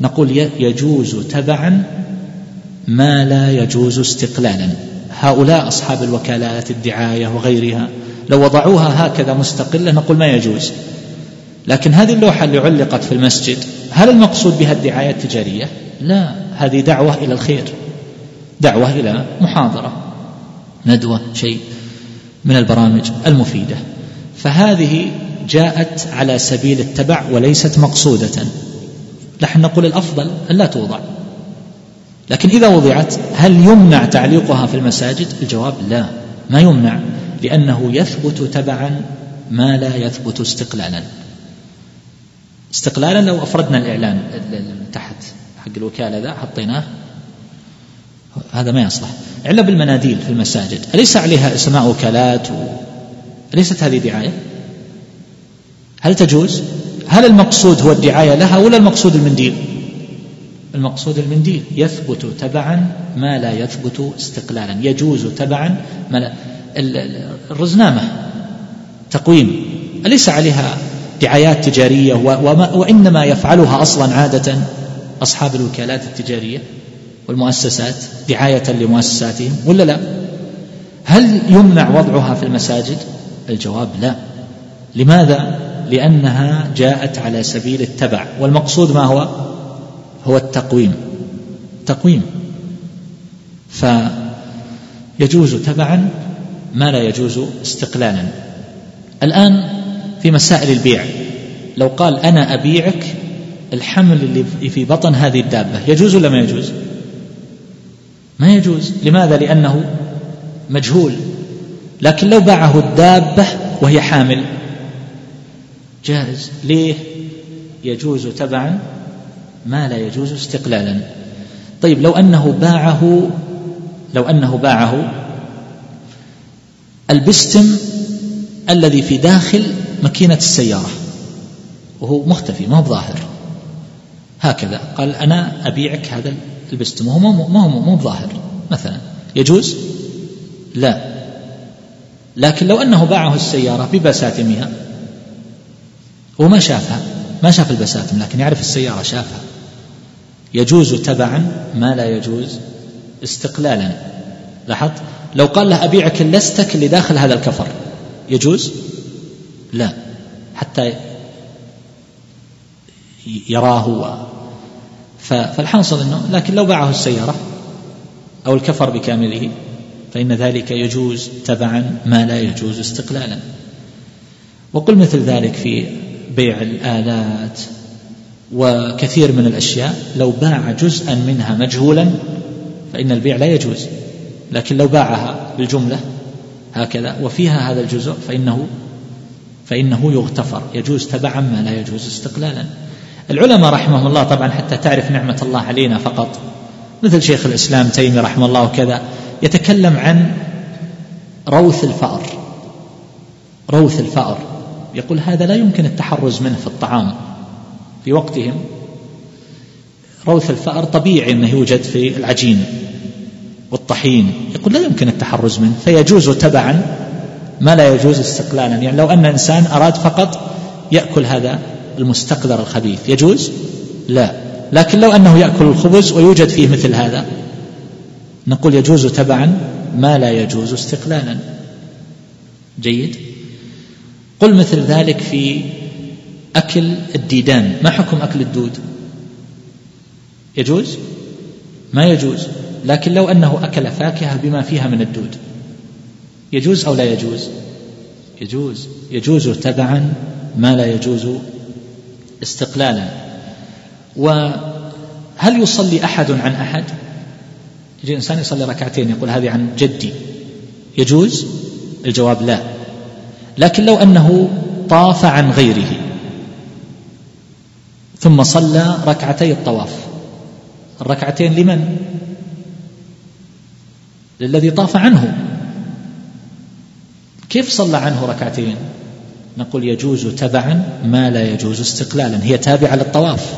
نقول يجوز تبعا ما لا يجوز استقلالا. هؤلاء أصحاب الوكالات الدعاية وغيرها لو وضعوها هكذا مستقلة نقول ما يجوز. لكن هذه اللوحة اللي علقت في المسجد هل المقصود بها الدعاية التجارية؟ لا هذه دعوة إلى الخير. دعوة إلى محاضرة ندوة شيء من البرامج المفيدة. فهذه جاءت على سبيل التبع وليست مقصودة. نحن نقول الأفضل أن لا توضع. لكن إذا وضعت هل يمنع تعليقها في المساجد؟ الجواب لا. ما يمنع. لأنه يثبت تبعا ما لا يثبت استقلالا. استقلالا لو أفردنا الإعلان تحت حق الوكالة ذا حطيناه هذا ما يصلح. إلا بالمناديل في المساجد. أليس عليها إسماء وكالات و... أليست هذه دعاية؟ هل تجوز؟ هل المقصود هو الدعاية لها ولا المقصود المنديل؟ المقصود المنديل يثبت تبعا ما لا يثبت استقلالا. يجوز تبعا ما لا الرزنامة تقويم. أليس عليها دعايات تجارية؟ وإنما يفعلها أصلا عادة أصحاب الوكالات التجارية والمؤسسات دعاية لمؤسساتهم ولا لا؟ هل يمنع وضعها في المساجد؟ الجواب لا. لماذا؟ لأنها جاءت على سبيل التبع والمقصود ما هو؟ هو التقويم. تقويم. فيجوز تبعا ما لا يجوز استقلالا. الآن في مسائل البيع. لو قال أنا أبيعك الحمل اللي في بطن هذه الدابة يجوز ولا ما يجوز؟ ما يجوز. لماذا؟ لأنه مجهول. لكن لو باعه الدابة وهي حامل جائز. ليه؟ يجوز تبعا ما لا يجوز استقلالا. طيب لو أنه باعه لو أنه باعه البستم الذي في داخل ماكينة السيارة وهو مختفي ما هو ظاهر هكذا قال أنا أبيعك هذا البستم وهو ما هو مو بظاهر. مثلا يجوز؟ لا. لكن لو أنه باعه السيارة ببساتمها وما شافها ما شاف البساتم لكن يعرف السيارة شافها. يجوز تبعا؟ ما لا يجوز. استقلالا. لاحظت؟ لو قال له أبيعك اللستك اللي داخل هذا الكفر يجوز؟ لا حتى يراه فالحاصل إنه لكن لو باعه السيارة أو الكفر بكامله فإن ذلك يجوز تبعا ما لا يجوز استقلالا. وقل مثل ذلك في بيع الآلات وكثير من الأشياء لو باع جزءا منها مجهولا فإن البيع لا يجوز. لكن لو باعها بالجملة هكذا وفيها هذا الجزء فانه فإنه يغتفر يجوز تبعا ما لا يجوز استقلالا. العلماء رحمهم الله طبعا حتى تعرف نعمة الله علينا فقط. مثل شيخ الإسلام تيمي رحمه الله وكذا يتكلم عن روث الفأر. روث الفأر. يقول هذا لا يمكن التحرز منه في الطعام في وقتهم. روث الفأر طبيعي أنه يوجد في العجين. والطحين. يقول لا يمكن التحرز منه فيجوز تبعا ما لا يجوز استقلالا. يعني لو أن إنسان أراد فقط يأكل هذا المستقذر الخبيث يجوز؟ لا. لكن لو أنه يأكل الخبز ويوجد فيه مثل هذا نقول يجوز تبعا ما لا يجوز استقلالا. جيد؟ قل مثل ذلك في أكل الديدان. ما حكم أكل الدود؟ يجوز؟ ما يجوز. لكن لو أنه أكل فاكهة بما فيها من الدود يجوز أو لا يجوز؟ يجوز. يجوز تبعا ما لا يجوز استقلالا. وهل يصلي أحد عن أحد؟ يجي إنسان يصلي ركعتين يقول هذه عن جدي. يجوز؟ الجواب لا. لكن لو أنه طاف عن غيره ثم صلى ركعتي الطواف. الركعتين لمن؟ للذي طاف عنه. كيف صلى عنه ركعتين؟ نقول يجوز تبعا ما لا يجوز استقلالا. هي تابعة للطواف.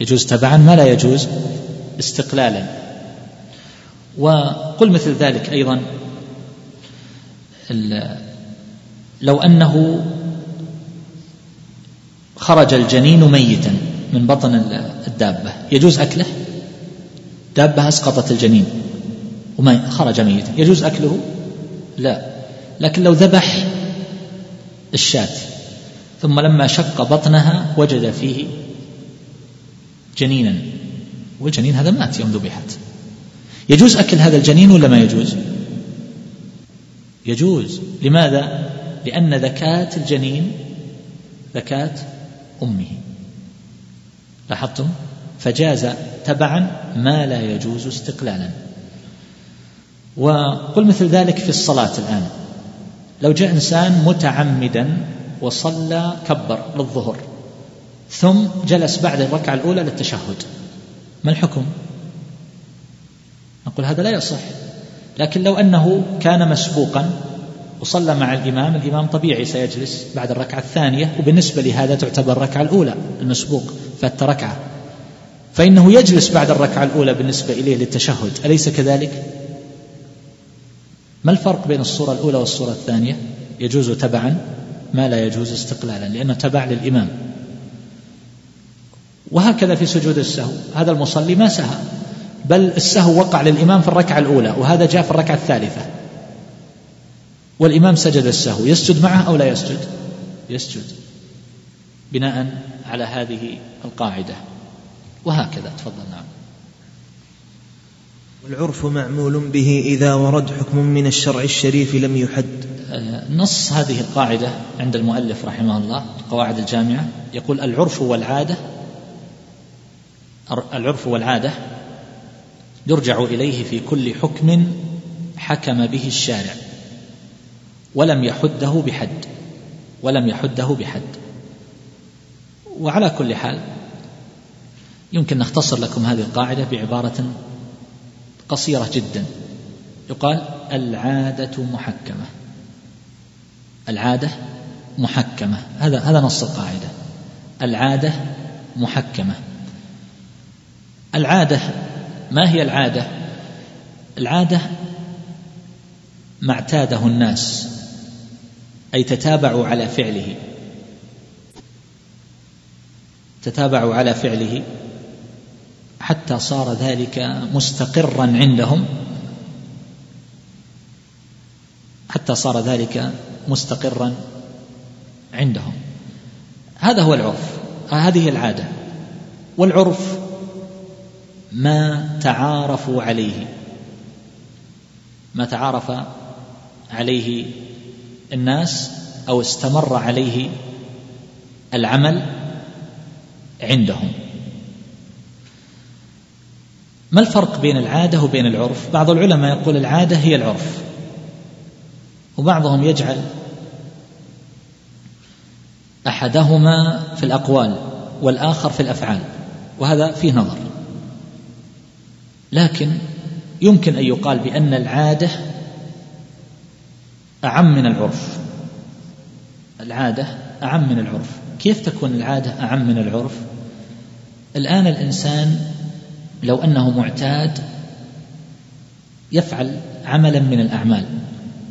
يجوز تبعا ما لا يجوز استقلالا. وقل مثل ذلك أيضا لو أنه خرج الجنين ميتا من بطن الدابة. يجوز أكله؟ دابة أسقطت الجنين. وما خرج ميتا يجوز أكله؟ لا. لكن لو ذبح الشاة ثم لما شق بطنها وجد فيه جنينا. والجنين هذا مات يوم ذبحت. يجوز أكل هذا الجنين ولا ما يجوز؟ يجوز. لماذا؟ لأن ذكاة الجنين ذكاة أمه. لاحظتم؟ فجاز تبعا ما لا يجوز استقلالا. وقل مثل ذلك في الصلاة الآن لو جاء إنسان متعمدا وصلى كبر للظهر ثم جلس بعد الركعة الأولى للتشهد ما الحكم؟ نقول هذا لا يصح لكن لو أنه كان مسبوقا وصلى مع الإمام الإمام طبيعي سيجلس بعد الركعة الثانية وبالنسبة لهذا تعتبر الركعة الأولى المسبوق فات ركعة فإنه يجلس بعد الركعة الأولى بالنسبة إليه للتشهد أليس كذلك؟ ما الفرق بين الصورة الأولى والصورة الثانية؟ يجوز تبعا ما لا يجوز استقلالا لأنه تبع للإمام. وهكذا في سجود السهو. هذا المصلي ما سهى بل السهو وقع للإمام في الركعة الأولى وهذا جاء في الركعة الثالثة. والإمام سجد السهو. يسجد معه أو لا يسجد؟ يسجد. بناء على هذه القاعدة. وهكذا. تفضل نعم. والعرف معمول به إذا ورد حكم من الشرع الشريف لم يحد. آه، نص هذه القاعدة عند المؤلف رحمه الله القواعد الجامعة. يقول العرف والعادة العرف والعادة يرجع إليه في كل حكم حكم به الشارع ولم يحده بحد ولم يحده بحد. وعلى كل حال يمكن نختصر لكم هذه القاعدة بعبارة قصيرة جدا. يقال العادة محكمة. العادة محكمة. هذا هذا نص القاعدة. العادة محكمة. العادة ما هي العادة؟ العادة ما اعتاده الناس أي تتابعوا على فعله. تتابعوا على فعله. حتى صار ذلك مستقرا عندهم. حتى صار ذلك مستقرا عندهم. هذا هو العرف. هذه العادة. والعرف ما تعارفوا عليه. ما تعارف عليه الناس أو استمر عليه العمل عندهم. ما الفرق بين العادة وبين العرف؟ بعض العلماء يقول العادة هي العرف. وبعضهم يجعل أحدهما في الأقوال والآخر في الأفعال وهذا فيه نظر. لكن يمكن أن يقال بأن العادة أعم من العرف. العادة أعم من العرف. كيف تكون العادة أعم من العرف؟ الآن الإنسان لو أنه معتاد يفعل عملا من الأعمال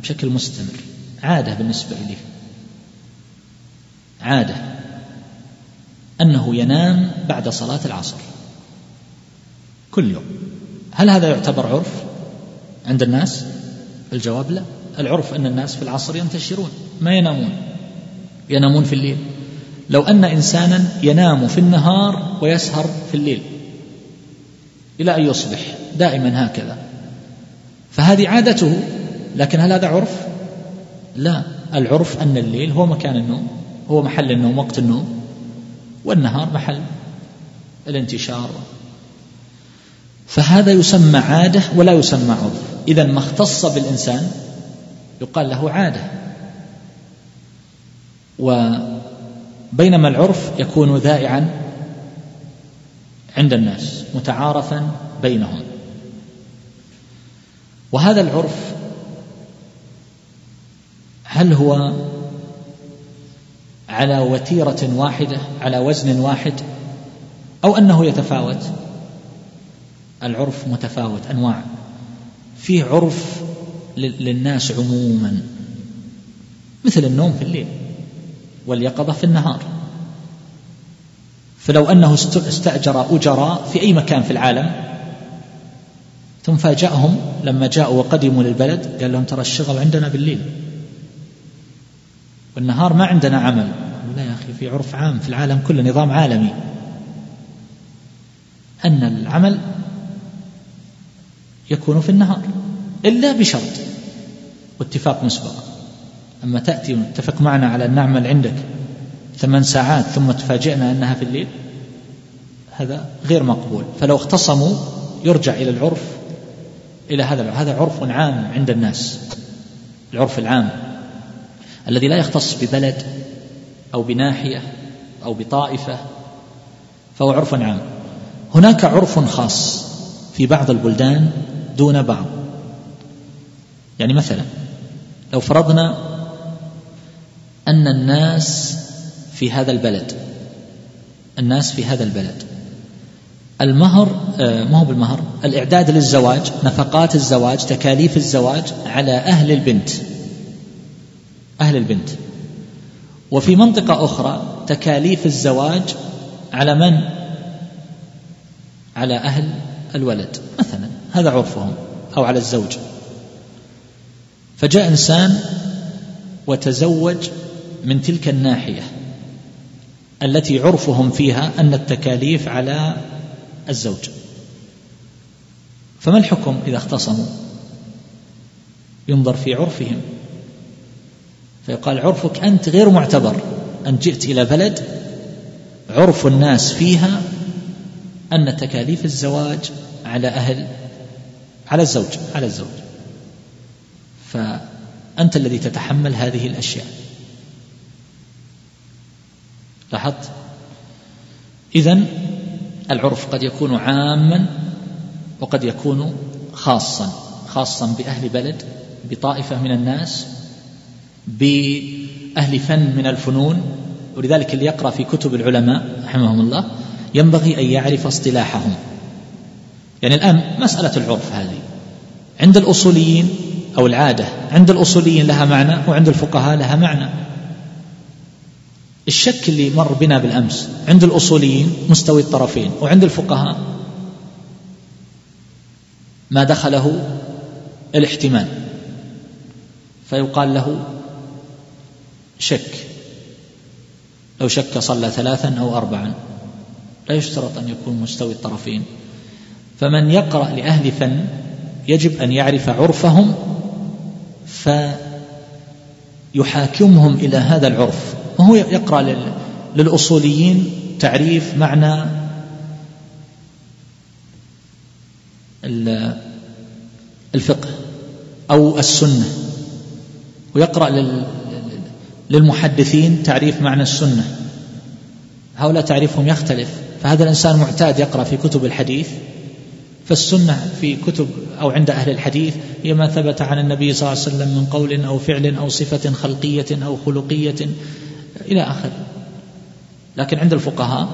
بشكل مستمر. عادة بالنسبة إليه. عادة. أنه ينام بعد صلاة العصر. كل يوم. هل هذا يعتبر عرف عند الناس؟ الجواب لا. العرف أن الناس في العصر ينتشرون. ما ينامون. ينامون في الليل. لو أن انسانا ينام في النهار ويسهر في الليل. إلى أن يصبح دائما هكذا. فهذه عادته لكن هل هذا عرف؟ لا. العرف أن الليل هو مكان النوم هو محل النوم وقت النوم والنهار محل الانتشار. فهذا يسمى عادة ولا يسمى عرف. اذا ما اختص بالإنسان يقال له عادة. وبينما العرف يكون ذائعا عند الناس متعارفا بينهم. وهذا العرف هل هو على وتيرة واحدة على وزن واحد أو أنه يتفاوت؟ العرف متفاوت أنواع. فيه عرف للناس عموما. مثل النوم في الليل واليقظة في النهار. فلو أنه استأجر اجراء في أي مكان في العالم ثم فاجأهم لما جاءوا وقدموا للبلد قال لهم ترى الشغل عندنا بالليل. والنهار ما عندنا عمل. لا يا أخي في عرف عام في العالم كله نظام عالمي. أن العمل يكون في النهار إلا بشرط. واتفاق مسبق. أما تأتي وتتفق معنا على أن نعمل عندك. ثمان ساعات ثم تفاجئنا أنها في الليل هذا غير مقبول. فلو اختصموا يرجع إلى العرف إلى هذا هذا عرف عام عند الناس العرف العام الذي لا يختص ببلد أو بناحية أو بطائفة فهو عرف عام. هناك عرف خاص في بعض البلدان دون بعض. يعني مثلا لو فرضنا أن الناس في هذا البلد. الناس في هذا البلد. المهر آه، ما هو بالمهر؟ الإعداد للزواج نفقات الزواج تكاليف الزواج على أهل البنت. أهل البنت. وفي منطقة أخرى تكاليف الزواج على من؟ على أهل الولد مثلا. هذا عرفهم أو على الزوج. فجاء إنسان وتزوج من تلك الناحية. التي عرفهم فيها أن التكاليف على الزوج. فما الحكم إذا اختصموا؟ ينظر في عرفهم. فيقال عرفك أنت غير معتبر. أن جئت إلى بلد عرف الناس فيها أن تكاليف الزواج على أهل على الزوج على الزوج. فأنت الذي تتحمل هذه الأشياء. لاحظت؟ إذن العرف قد يكون عاما وقد يكون خاصا خاصا بأهل بلد بطائفة من الناس بأهل فن من الفنون. ولذلك اللي يقرأ في كتب العلماء رحمهم الله ينبغي أن يعرف اصطلاحهم. يعني الآن مسألة العرف هذه. عند الأصوليين أو العادة عند الأصوليين لها معنى وعند الفقهاء لها معنى. الشك اللي مر بنا بالأمس عند الأصوليين مستوي الطرفين وعند الفقهاء ما دخله الاحتمال فيقال له شك لو شك صلى ثلاثا أو أربعا لا يشترط أن يكون مستوي الطرفين. فمن يقرأ لأهل فن يجب أن يعرف عرفهم فيحاكمهم إلى هذا العرف. وهو يقرأ للأصوليين تعريف معنى الفقه أو السنة. ويقرأ للمحدثين تعريف معنى السنة. هؤلاء تعريفهم يختلف. فهذا الإنسان معتاد يقرأ في كتب الحديث. فالسنة في كتب أو عند أهل الحديث هي ما ثبت عن النبي صلى الله عليه وسلم من قول أو فعل أو صفة خلقية أو خلقية. إلى آخره. لكن عند الفقهاء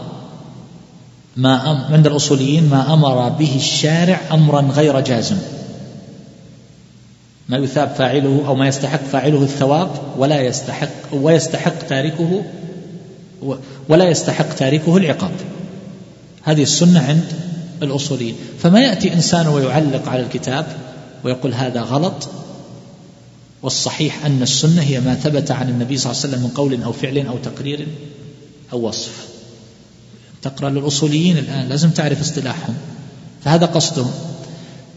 ما أم عند الأصوليين ما أمر به الشارع أمرا غير جازم. ما يثاب فاعله أو ما يستحق فاعله الثواب ولا يستحق ويستحق تاركه ولا يستحق تاركه العقاب. هذه السنة عند الأصوليين. فما يأتي إنسان ويعلق على الكتاب ويقول هذا غلط والصحيح أن السنة هي ما ثبت عن النبي صلى الله عليه وسلم من قول أو فعل أو تقرير أو وصف. تقرأ للأصوليين الآن لازم تعرف اصطلاحهم. فهذا قصدهم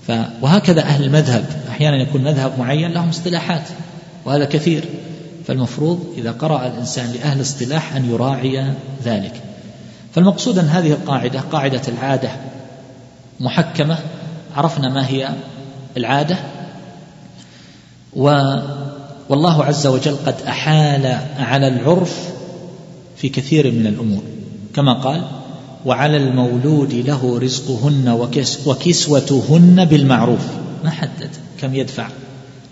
ف وهكذا أهل المذهب. أحيانا يكون مذهب معين لهم اصطلاحات وهذا كثير. فالمفروض إذا قرأ الإنسان لأهل اصطلاح أن يراعي ذلك. فالمقصود أن هذه القاعدة قاعدة العادة محكمة. عرفنا ما هي العادة. و والله عز وجل قد أحال على العرف في كثير من الأمور. كما قال وعلى المولود له رزقهن وكسوتهن بالمعروف. ما حدد؟ كم يدفع؟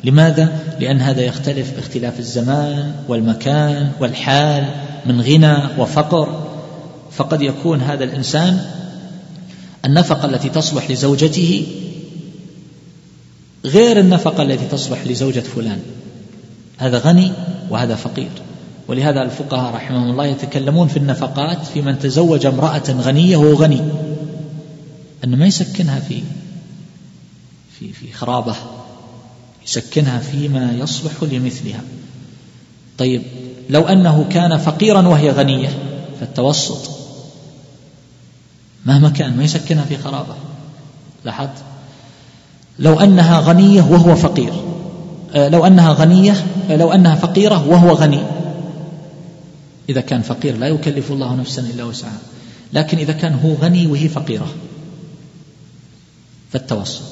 لماذا؟ لأن هذا يختلف باختلاف الزمان والمكان والحال من غنى وفقر. فقد يكون هذا الإنسان النفقة التي تصلح لزوجته غير النفقة التي تصلح لزوجة فلان. هذا غني وهذا فقير. ولهذا الفقهاء رحمهم الله يتكلمون في النفقات في من تزوج امرأة غنية وهو غني. أن ما يسكنها في في في خرابة يسكنها فيما يصلح لمثلها. طيب لو أنه كان فقيرا وهي غنية فالتوسط مهما كان ما يسكنها في خرابة. لاحظت؟ لو أنها غنية وهو فقير. آه، لو أنها غنية آه، لو أنها فقيرة وهو غني. إذا كان فقير لا يكلف الله نفسا إلا وسعها. لكن إذا كان هو غني وهي فقيرة فالتوسط.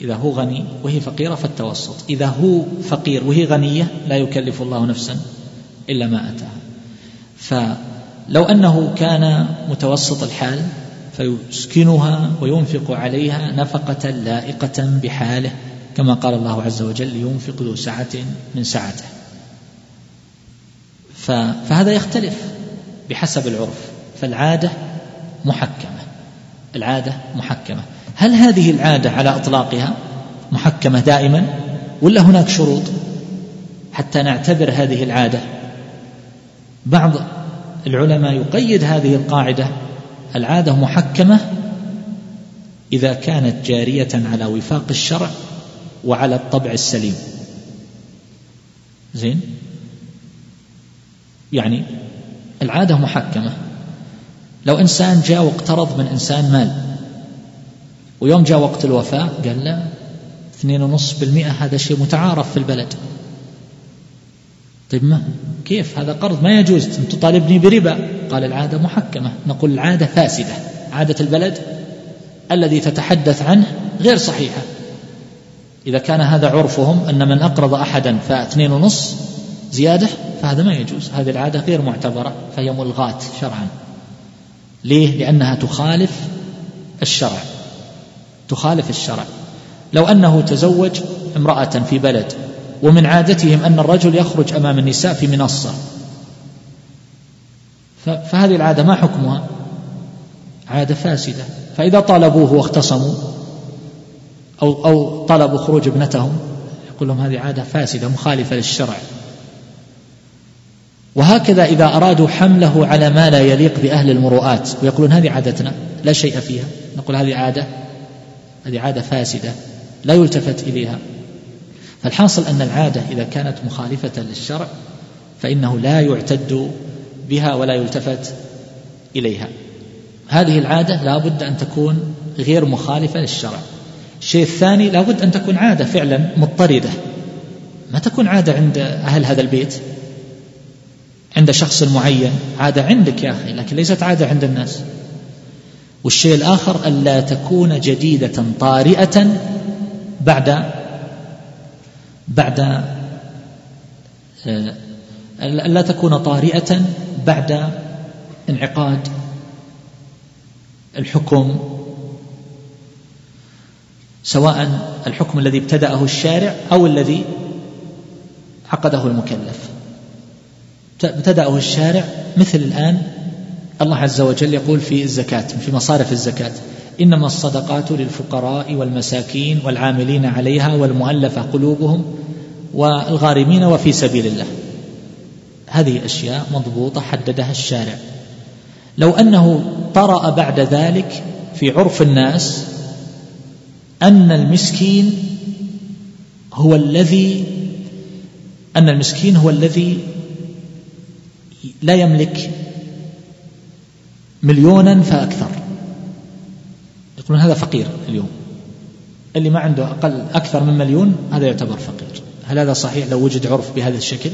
إذا هو غني وهي فقيرة فالتوسط. إذا هو فقير وهي غنية لا يكلف الله نفسا إلا ما أتاها. فلو أنه كان متوسط الحال فيسكنها وينفق عليها نفقة لائقة بحاله كما قال الله عز وجل ينفق ذو سعة من سعته فهذا يختلف بحسب العرف. فالعادة محكمة. العادة محكمة. هل هذه العادة على إطلاقها محكمة دائما ولا هناك شروط حتى نعتبر هذه العادة؟ بعض العلماء يقيد هذه القاعدة العادة محكمة إذا كانت جارية على وفاق الشرع وعلى الطبع السليم. زين؟ يعني العادة محكمة. لو إنسان جاء واقترض من إنسان مال ويوم جاء وقت الوفاء قال لا اثنين ونص بالمئة هذا شيء متعارف في البلد. طيب ما كيف؟ هذا قرض ما يجوز. تطالبني بربا. قال العادة محكمة. نقول العادة فاسدة. عادة البلد الذي تتحدث عنه غير صحيحة. إذا كان هذا عرفهم أن من أقرض أحدا فاثنين ونص زيادة فهذا ما يجوز. هذه العادة غير معتبرة فهي ملغاة شرعا. ليه؟ لأنها تخالف الشرع. تخالف الشرع. لو أنه تزوج امرأة في بلد ومن عادتهم أن الرجل يخرج أمام النساء في منصة. فهذه العادة ما حكمها؟ عادة فاسدة. فإذا طالبوه واختصموا أو أو طلبوا خروج ابنتهم يقول لهم هذه عادة فاسدة مخالفة للشرع. وهكذا إذا أرادوا حمله على ما لا يليق بأهل المروءات ويقولون هذه عادتنا لا شيء فيها نقول هذه عادة هذه عادة فاسدة لا يلتفت إليها. فالحاصل أن العادة إذا كانت مخالفة للشرع فإنه لا يعتد بها ولا يلتفت إليها. هذه العادة لا بد أن تكون غير مخالفة للشرع. الشيء الثاني لا بد أن تكون عادة فعلا مضطردة. ما تكون عادة عند أهل هذا البيت؟ عند شخص معين. عادة عندك يا أخي لكن ليست عادة عند الناس. والشيء الآخر ألا تكون جديدة طارئة بعد بعد ألا تكون طارئة بعد انعقاد الحكم سواء الحكم الذي ابتدأه الشارع أو الذي عقده المكلف. ابتدأه الشارع مثل الآن الله عز وجل يقول في الزكاة في مصارف الزكاة. إنما الصدقات للفقراء والمساكين والعاملين عليها والمؤلفة قلوبهم والغارمين وفي سبيل الله. هذه أشياء مضبوطة حددها الشارع. لو أنه طرأ بعد ذلك في عرف الناس أن المسكين هو الذي أن المسكين هو الذي لا يملك مليونا فأكثر. يقولون هذا فقير اليوم. اللي ما عنده أقل أكثر من مليون هذا يعتبر فقير. هل هذا صحيح لو وجد عرف بهذا الشكل؟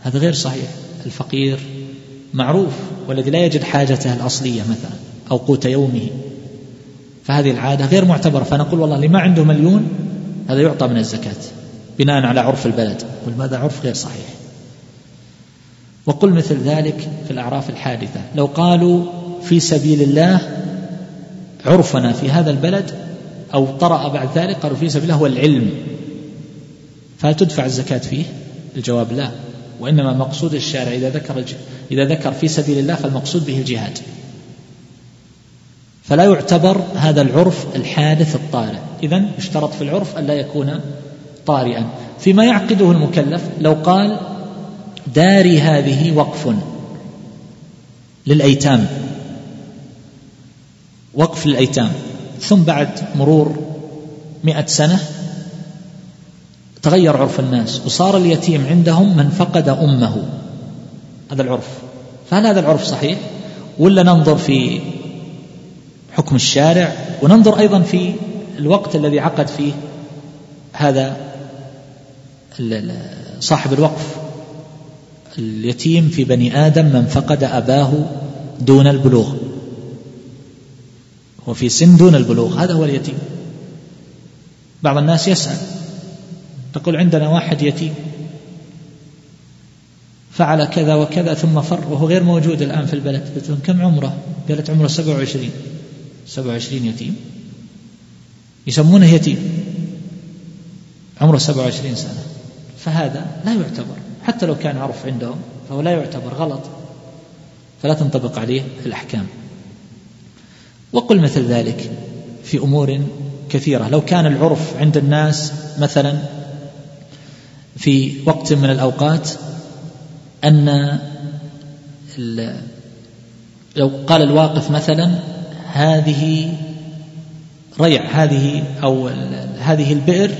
هذا غير صحيح. الفقير معروف والذي لا يجد حاجته الأصلية مثلا أو قوت يومه. فهذه العادة غير معتبرة. فنقول والله اللي ما عنده مليون هذا يعطى من الزكاة بناء على عرف البلد. هذا عرف غير صحيح؟ وقل مثل ذلك في الأعراف الحادثة. لو قالوا في سبيل الله عرفنا في هذا البلد أو طرأ بعد ذلك قالوا في سبيل الله هو العلم. فهل تدفع الزكاة فيه؟ الجواب لا. وإنما مقصود الشارع إذا ذكر إذا ذكر في سبيل الله فالمقصود به الجهاد. فلا يعتبر هذا العرف الحادث الطارئ. إذا يشترط في العرف أن لا يكون طارئا. فيما يعقده المكلف لو قال داري هذه وقف للأيتام. وقف للأيتام ثم بعد مرور مئة سنة تغير عرف الناس وصار اليتيم عندهم من فقد أمه. هذا العرف. فهل هذا العرف صحيح؟ ولا ننظر في حكم الشارع؟ وننظر أيضا في الوقت الذي عقد فيه هذا صاحب الوقف. اليتيم في بني آدم من فقد أباه دون البلوغ. وفي سن دون البلوغ. هذا هو اليتيم. بعض الناس يسأل تقول عندنا واحد يتيم. فعل كذا وكذا ثم فر وهو غير موجود الآن في البلد. قلت كم عمره؟ قالت عمره 27 27 يتيم. يسمونه يتيم. عمره 27 سنة. فهذا لا يعتبر. حتى لو كان عرف عندهم فهو لا يعتبر. غلط. فلا تنطبق عليه الأحكام. وقل مثل ذلك في أمور كثيرة. لو كان العرف عند الناس مثلا في وقت من الأوقات أن لو قال الواقف مثلا هذه ريع هذه أو هذه البئر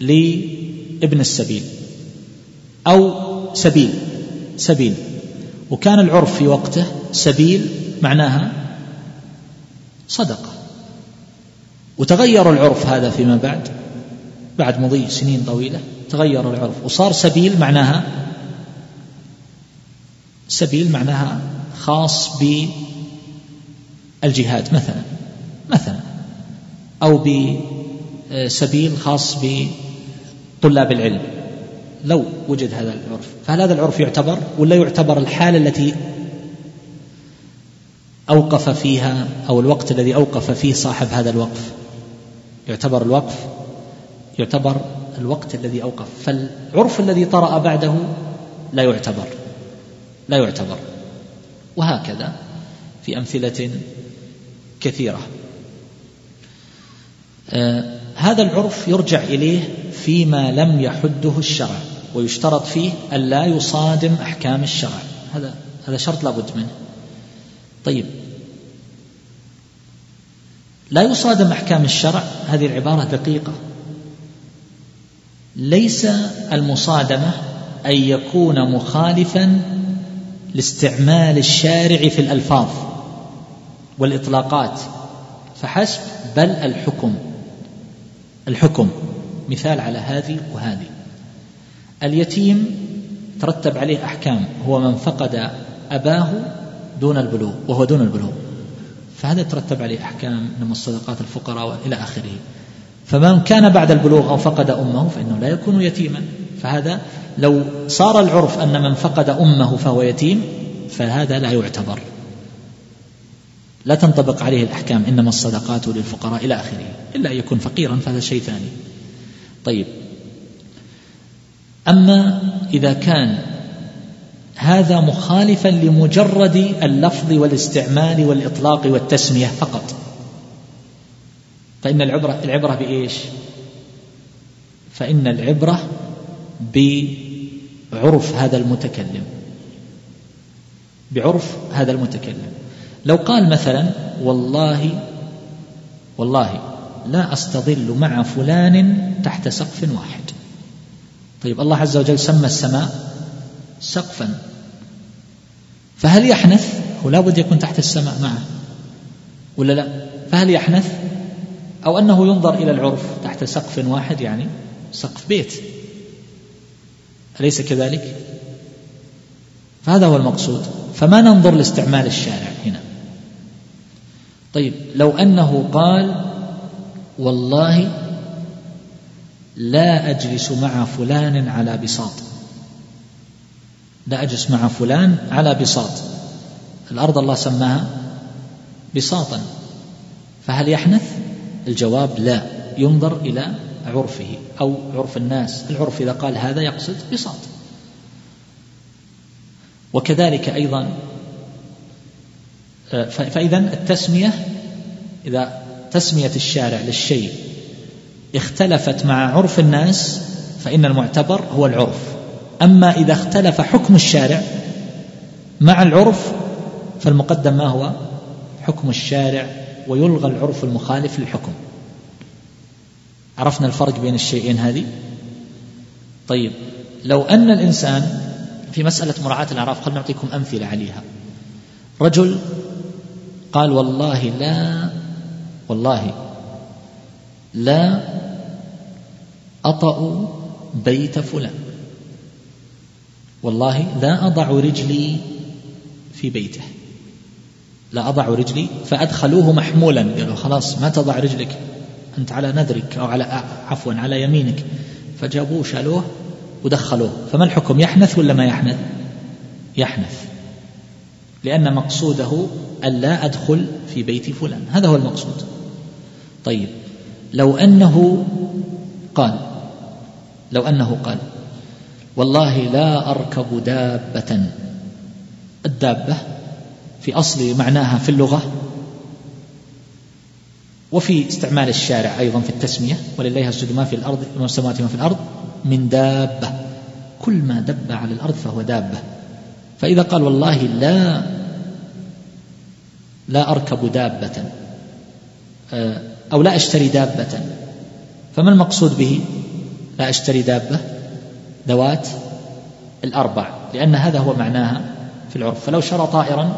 لابن السبيل أو سبيل سبيل. وكان العرف في وقته سبيل معناها صدقة. وتغير العرف هذا فيما بعد بعد مضي سنين طويلة تغير العرف. وصار سبيل معناها سبيل معناها خاص بالجهاد مثلا مثلا أو بسبيل خاص بطلاب العلم. لو وجد هذا العرف فهل هذا العرف يعتبر ولا يعتبر الحالة التي أوقف فيها أو الوقت الذي أوقف فيه صاحب هذا الوقف. يعتبر الوقف يعتبر الوقت الذي أوقف. فالعرف الذي طرأ بعده لا يعتبر لا يعتبر. وهكذا في أمثلة كثيرة. آه هذا العرف يرجع إليه فيما لم يحده الشرع ويشترط فيه ألا يصادم أحكام الشرع. هذا هذا شرط لابد منه. طيب. لا يصادم أحكام الشرع هذه العبارة دقيقة. ليس المصادمة أن يكون مخالفا لاستعمال الشارع في الألفاظ والإطلاقات. فحسب بل الحكم. الحكم. مثال على هذه وهذه. اليتيم ترتب عليه أحكام هو من فقد أباه دون البلوغ وهو دون البلوغ. فهذا ترتب عليه أحكام من الصدقات الفقراء إلى آخره؟ فمن كان بعد البلوغ أو فقد أمه فإنه لا يكون يتيما. فهذا لو صار العرف أن من فقد أمه فهو يتيم فهذا لا يعتبر. لا تنطبق عليه الأحكام إنما الصدقات للفقراء إلى آخره إلا أن يكون فقيرا فهذا شيء ثاني. طيب. أما إذا كان هذا مخالفا لمجرد اللفظ والاستعمال والإطلاق والتسمية فقط. فإن العبرة العبرة بإيش؟ فإن العبرة بعرف هذا المتكلم. بعرف هذا المتكلم. لو قال مثلا والله والله لا أستظل مع فلان تحت سقف واحد. طيب الله عز وجل سمى السماء سقفا. فهل يحنث؟ هو لابد يكون تحت السماء معه. ولا لا؟ فهل يحنث؟ أو أنه ينظر إلى العرف تحت سقف واحد يعني سقف بيت. أليس كذلك؟ فهذا هو المقصود. فما ننظر لاستعمال الشارع هنا؟ طيب لو أنه قال والله لا أجلس مع فلان على بساط. لا أجلس مع فلان على بساط. الأرض الله سماها بساطا. فهل يحنث؟ الجواب لا. ينظر إلى عرفه أو عرف الناس. العرف إذا قال هذا يقصد بساط. وكذلك أيضا فإذا التسمية إذا تسمية الشارع للشيء اختلفت مع عرف الناس فإن المعتبر هو العرف. أما إذا اختلف حكم الشارع مع العرف فالمقدم ما هو؟ حكم الشارع ويلغى العرف المخالف للحكم. عرفنا الفرق بين الشيئين هذه؟ طيب لو أن الإنسان في مسألة مراعاة الأعراف خلنا نعطيكم أمثلة عليها. رجل قال والله لا والله لا أطأ بيت فلان. والله لا أضع رجلي في بيته. لا أضع رجلي فأدخلوه محمولا. قالوا خلاص ما تضع رجلك. أنت على نذرك أو على عفوا على يمينك. فجابوه شالوه ودخلوه. فما الحكم؟ يحنث ولا ما يحنث؟ يحنث. لأن مقصوده ألا أدخل في بيت فلان. هذا هو المقصود. طيب لو أنه قال لو أنه قال والله لا أركب دابة. الدابة في أصل معناها في اللغة وفي استعمال الشارع أيضا في التسمية. ولله يسجد ما في الأرض وما السماوات وما في الأرض من دابة. كل ما دب على الأرض فهو دابة. فإذا قال والله لا لا أركب دابة أو لا أشتري دابة فما المقصود به؟ لا أشتري دابة. ذوات الأربع لأن هذا هو معناها في العرف. فلو شرى طائرا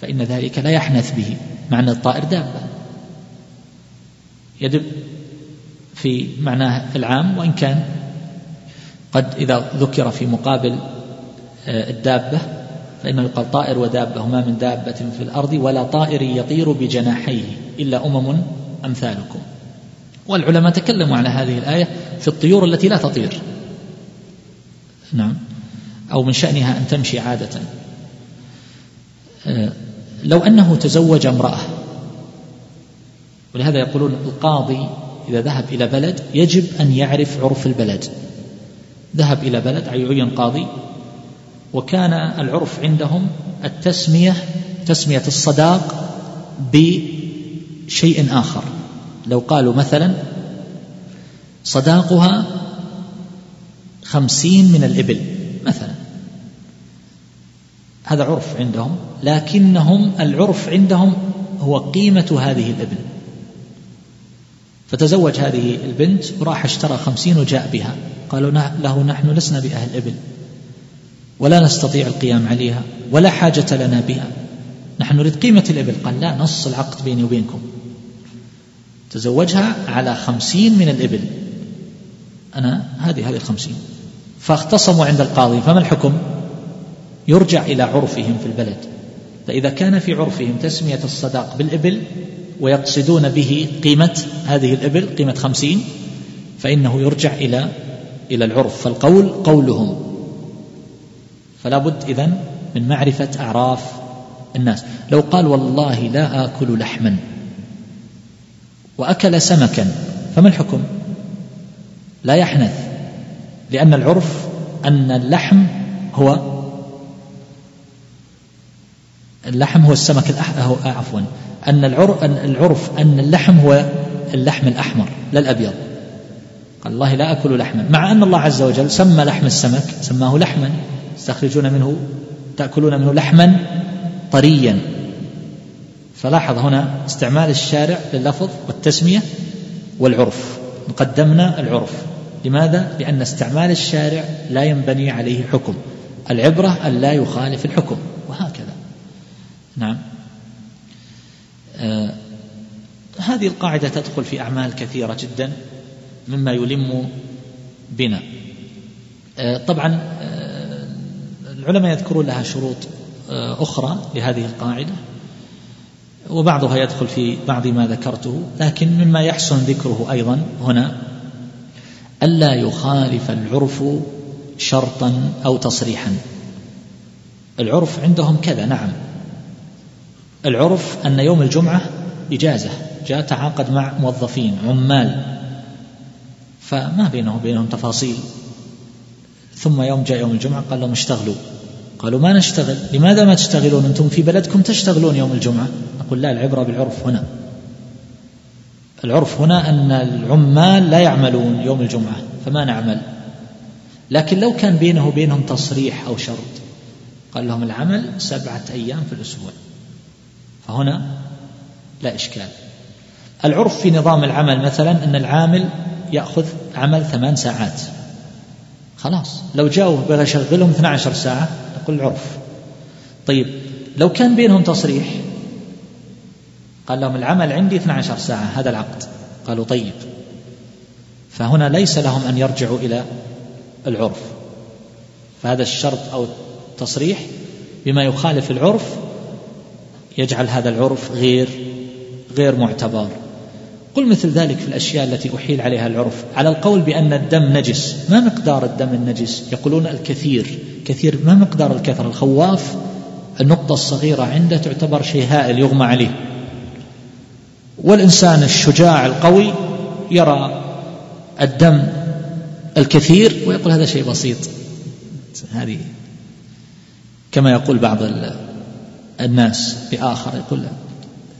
فإن ذلك لا يحنث به مع أن الطائر دابة. يدب في معناه العام وإن كان قد إذا ذكر في مقابل آه، الدابة فإنه يقال طائر ودابة وما من دابة في الأرض ولا طائر يطير بجناحيه إلا أمم أمثالكم. والعلماء تكلموا على هذه الآية في الطيور التي لا تطير. نعم. أو من شأنها أن تمشي عادة. آه، لو أنه تزوج امرأة ولهذا يقولون القاضي إذا ذهب إلى بلد يجب أن يعرف عرف البلد. ذهب إلى بلد عين قاضي وكان العرف عندهم التسمية تسمية الصداق بشيء آخر. لو قالوا مثلا صداقها خمسين من الإبل مثلا. هذا عرف عندهم لكنهم العرف عندهم هو قيمة هذه الإبل. فتزوج هذه البنت وراح اشترى خمسين وجاء بها. قالوا له نحن لسنا بأهل إبل ولا نستطيع القيام عليها ولا حاجة لنا بها. نحن نريد قيمة الإبل. قال لا نص العقد بيني وبينكم. تزوجها على خمسين من الإبل. أنا هذه هذه الخمسين فاختصموا عند القاضي فما الحكم؟ يرجع إلى عرفهم في البلد. فإذا كان في عرفهم تسمية الصداق بالإبل ويقصدون به قيمة هذه الإبل قيمة خمسين فإنه يرجع إلى إلى العرف. فالقول قولهم. فلا بد إذن من معرفة أعراف الناس. لو قال والله لا آكل لحما. وأكل سمكا. فما الحكم؟ لا يحنث لأن العرف أن اللحم هو اللحم هو السمك الأحمر عفوا. أن العرف أن اللحم هو اللحم الأحمر لا الأبيض. قال الله لا أكل لحما. مع أن الله عز وجل سمى لحم السمك سماه لحما. تستخرجون منه تأكلون منه لحما طريا. فلاحظ هنا استعمال الشارع لللفظ والتسمية والعرف. قدمنا العرف. لماذا؟ لأن استعمال الشارع لا ينبني عليه حكم. العبرة أن لا يخالف الحكم. وهكذا. نعم. آه هذه القاعدة تدخل في أعمال كثيرة جدا مما يلم بنا. آه طبعا آه العلماء يذكرون لها شروط آه أخرى لهذه القاعدة. وبعضها يدخل في بعض ما ذكرته لكن مما يحسن ذكره أيضا هنا ألا يخالف العرف شرطا أو تصريحا. العرف عندهم كذا نعم. العرف أن يوم الجمعة إجازة جاء تعاقد مع موظفين عمال. فما بينه وبينهم تفاصيل. ثم يوم جاء يوم الجمعة قال لهم اشتغلوا. قالوا ما نشتغل لماذا ما تشتغلون؟ أنتم في بلدكم تشتغلون يوم الجمعة. نقول لا العبرة بالعرف هنا. العرف هنا أن العمال لا يعملون يوم الجمعة فما نعمل؟ لكن لو كان بينه وبينهم تصريح أو شرط قال لهم العمل سبعة أيام في الأسبوع. فهنا لا إشكال. العرف في نظام العمل مثلا أن العامل يأخذ عمل ثمان ساعات. خلاص لو جاءوا يشغلهم 12 ساعة نقول العرف. طيب لو كان بينهم تصريح قال لهم العمل عندي 12 ساعة هذا العقد. قالوا طيب. فهنا ليس لهم أن يرجعوا إلى العرف. فهذا الشرط أو التصريح بما يخالف العرف يجعل هذا العرف غير غير معتبر. قل مثل ذلك في الأشياء التي أحيل عليها العرف. على القول بأن الدم نجس ما مقدار الدم النجس؟ يقولون الكثير. كثير ما مقدار الكثرة؟ الخواف النقطة الصغيرة عنده تعتبر شيء هائل يغمى عليه. والإنسان الشجاع القوي يرى الدم الكثير ويقول هذا شيء بسيط. هذه كما يقول بعض الناس بآخر يقول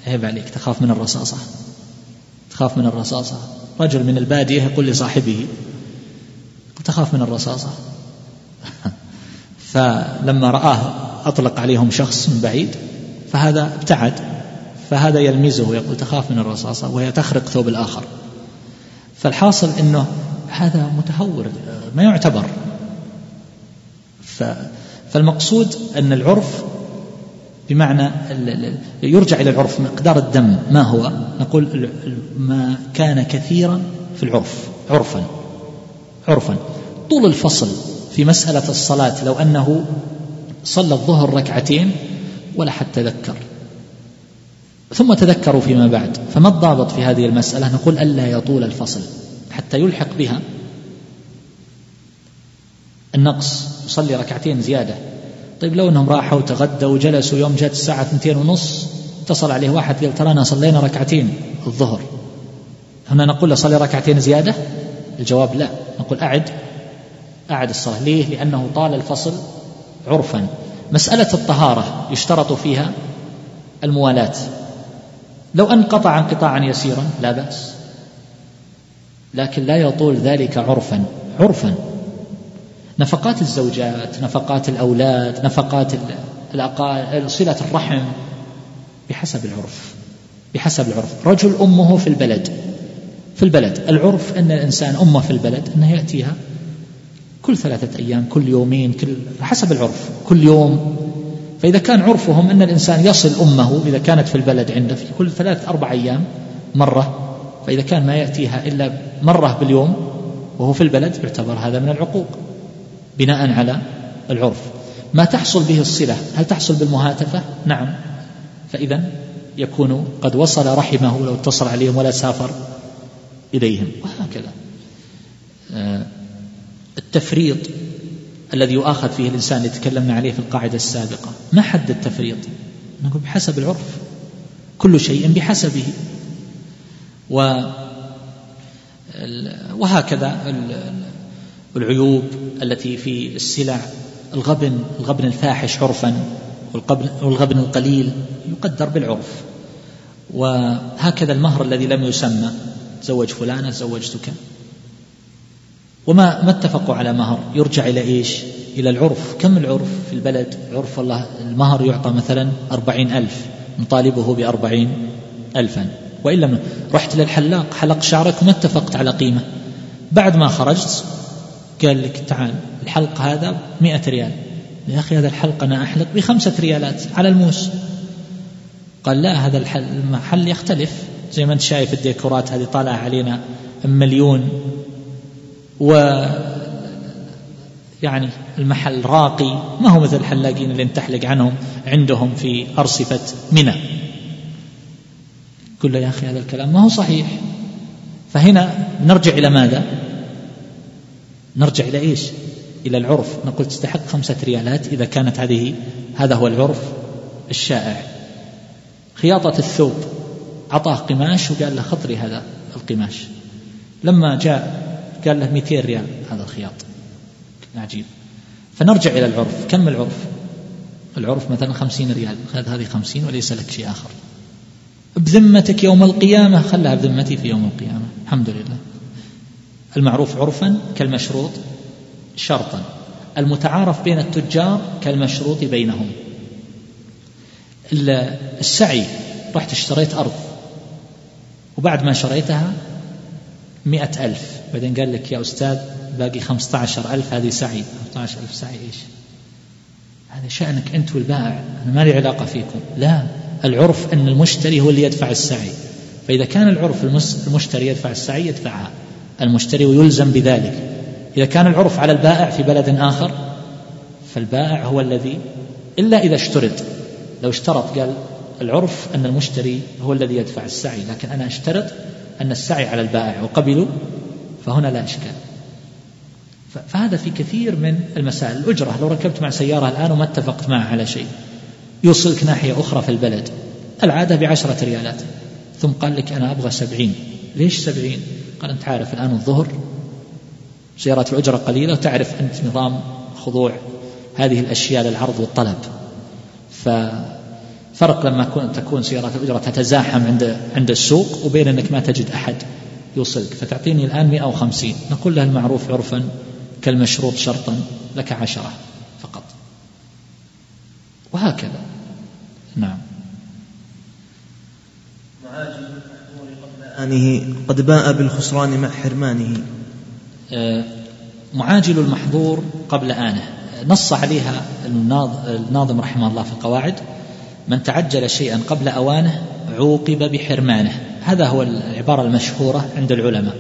عيب عليك تخاف من الرصاصة. تخاف من الرصاصة. رجل من البادية يقول لصاحبه تخاف من الرصاصة. فلما رآه أطلق عليهم شخص من بعيد فهذا ابتعد. فهذا يلمزه يقول تخاف من الرصاصة وهي تخرق ثوب الآخر. فالحاصل أنه هذا متهور ما يعتبر. فالمقصود أن العرف بمعنى يرجع إلى العرف مقدار الدم ما هو؟ نقول ما كان كثيرا في العرف عرفا عرفا. طول الفصل في مسألة الصلاة لو أنه صلى الظهر ركعتين ولا حتى تذكر ثم تذكروا فيما بعد. فما الضابط في هذه المسألة؟ نقول ألا يطول الفصل حتى يلحق بها. النقص يصلي ركعتين زيادة. طيب لو أنهم راحوا وتغدوا وجلسوا يوم جاءت الساعة اثنتين ونص اتصل عليه واحد قال ترانا صلينا ركعتين الظهر. هنا نقول له صلي ركعتين زيادة؟ الجواب لا. نقول أعد. أعد الصلاة. ليه؟ لأنه طال الفصل عرفا. مسألة الطهارة يشترط فيها الموالاة. لو انقطع انقطاعا يسيرا لا بأس. لكن لا يطول ذلك عرفا عرفا. نفقات الزوجات نفقات الأولاد نفقات صلة الرحم بحسب العرف بحسب العرف. رجل أمه في البلد في البلد. العرف أن الإنسان أمه في البلد أنه يأتيها كل ثلاثة أيام كل يومين كل حسب العرف. كل يوم فإذا كان عرفهم أن الإنسان يصل أمه إذا كانت في البلد عنده في كل ثلاث أربع أيام مرة فإذا كان ما يأتيها إلا مرة باليوم وهو في البلد يعتبر هذا من العقوق بناء على العرف. ما تحصل به الصلة هل تحصل بالمهاتفة؟ نعم. فإذا يكون قد وصل رحمه لو اتصل عليهم ولا سافر إليهم وهكذا. آه، التفريط الذي يؤاخذ فيه الإنسان اللي تكلمنا عليه في القاعدة السابقة. ما حد التفريط؟ نقول بحسب العرف. كل شيء بحسبه. و وهكذا العيوب التي في السلع. الغبن الغبن الفاحش عرفا والغبن القليل يقدر بالعرف. وهكذا المهر الذي لم يسمى. تزوج فلانة زوجتك وما ما اتفقوا على مهر؟ يرجع إلى إيش؟ إلى العرف. كم العرف في البلد؟ عرف الله المهر يعطى مثلا أربعين ألف نطالبه بأربعين ألفا. وإن لم رحت للحلاق حلق شعرك وما اتفقت على قيمة. بعد ما خرجت قال لك تعال الحلق هذا مئة ريال. يا أخي هذا الحلق أنا أحلق بخمسة ريالات على الموس. قال لا هذا المحل يختلف. زي ما أنت شايف الديكورات هذه طالعة علينا مليون و يعني المحل راقي ما هو مثل الحلاقين اللي نتحلق عنهم عندهم في أرصفة منى. قل له يا أخي هذا الكلام ما هو صحيح. فهنا نرجع إلى ماذا؟ نرجع إلى إيش؟ إلى العرف. نقول تستحق خمسة ريالات إذا كانت هذه هذا هو العرف الشائع. خياطة الثوب. أعطاه قماش وقال له خطري هذا القماش. لما جاء قال له 200 ريال هذا الخياط. عجيب. فنرجع إلى العرف. كم العرف؟ العرف مثلا خمسين ريال. خذ هذه خمسين وليس لك شيء آخر. بذمتك يوم القيامة خلها بذمتي في يوم القيامة. الحمد لله. المعروف عرفا كالمشروط شرطا. المتعارف بين التجار كالمشروط بينهم. السعي. رحت اشتريت أرض. وبعد ما شريتها مئة ألف. بعدين قال لك يا أستاذ باقي خمسة عشر ألف. هذه سعي خمسة عشر ألف سعي إيش؟ هذا شأنك أنت والبائع. أنا ما لي علاقة فيكم. لا. العرف أن المشتري هو اللي يدفع السعي. فإذا كان العرف المشتري يدفع السعي يدفعها. المشتري ويلزم بذلك. إذا كان العرف على البائع في بلد آخر فالبائع هو الذي إلا إذا اشترط. لو اشترط قال العرف أن المشتري هو الذي يدفع السعي. لكن أنا أشترط أن السعي على البائع وقبلوا فهنا لا إشكال. فهذا في كثير من المسائل. الأجرة لو ركبت مع سيارة الآن وما اتفقت معه على شيء يوصلك ناحية أخرى في البلد. العادة بعشرة ريالات. ثم قال لك أنا أبغى سبعين. ليش سبعين؟ قال أنت عارف الآن الظهر سيارات الأجرة قليلة وتعرف أنت نظام خضوع هذه الأشياء للعرض والطلب. ففرق لما تكون سيارات الأجرة تتزاحم عند عند السوق وبين أنك ما تجد أحد يوصلك. فتعطيني الآن 150 نقول له المعروف عرفا كالمشروط شرطا لك عشرة فقط. وهكذا. نعم. آنه قد باء بالخسران مع حرمانه. آه، معاجل المحظور قبل آنه. نص عليها الناظم رحمه الله في القواعد. من تعجل شيئا قبل أوانه عوقب بحرمانه. هذا هو العبارة المشهورة عند العلماء.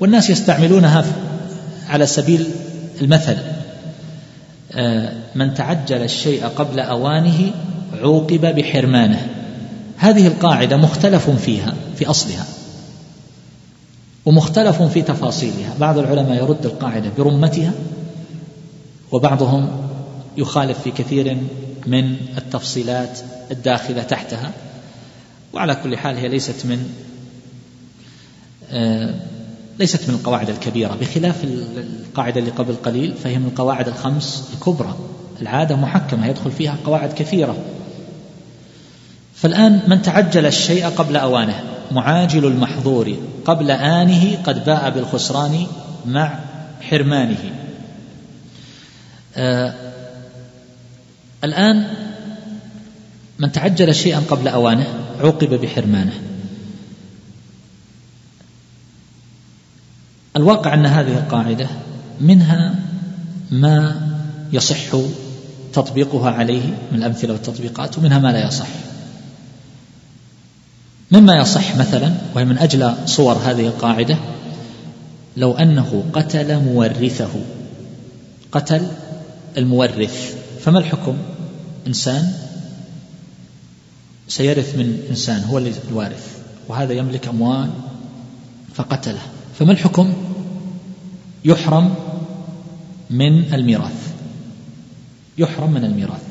والناس يستعملونها على سبيل المثل. آه، من تعجل الشيء قبل أوانه عوقب بحرمانه. هذه القاعدة مختلف فيها في أصلها ومختلف في تفاصيلها. بعض العلماء يرد القاعدة برمتها وبعضهم يخالف في كثير من التفصيلات الداخلة تحتها. وعلى كل حال هي ليست من آه، ليست من القواعد الكبيرة. بخلاف القاعدة اللي قبل قليل فهي من القواعد الخمس الكبرى. العادة محكمة يدخل فيها قواعد كثيرة. فالآن من تعجل الشيء قبل أوانه معاجل المحظور قبل آنه قد باء بالخسران مع حرمانه. آه الآن من تعجل شيئا قبل أوانه عوقب بحرمانه. الواقع أن هذه القاعدة منها ما يصح تطبيقها عليه من الأمثلة والتطبيقات ومنها ما لا يصح. مما يصح مثلا وهي من أجل صور هذه القاعدة لو أنه قتل مورثه. قتل المورث. فما الحكم؟ إنسان سيرث من إنسان هو الوارث وهذا يملك أموال فقتله. فما الحكم؟ يحرم من الميراث. يحرم من الميراث.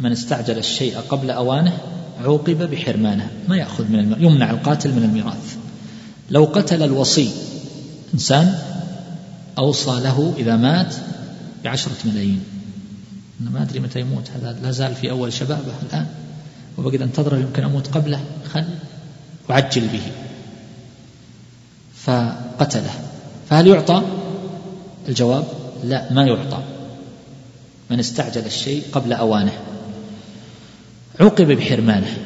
من استعجل الشيء قبل أوانه عوقب بحرمانه. ما يأخذ من الميراث يمنع القاتل من الميراث. لو قتل الوصي إنسان أوصى له إذا مات بعشرة ملايين. أنا ما أدري متى يموت هذا لا زال في أول شبابه الآن. وبقد أنتظره يمكن أموت قبله خل. وعجل به. فقتله. فهل يعطى؟ الجواب لا ما يعطى. من استعجل الشيء قبل أوانه. عوقب بحرمانه.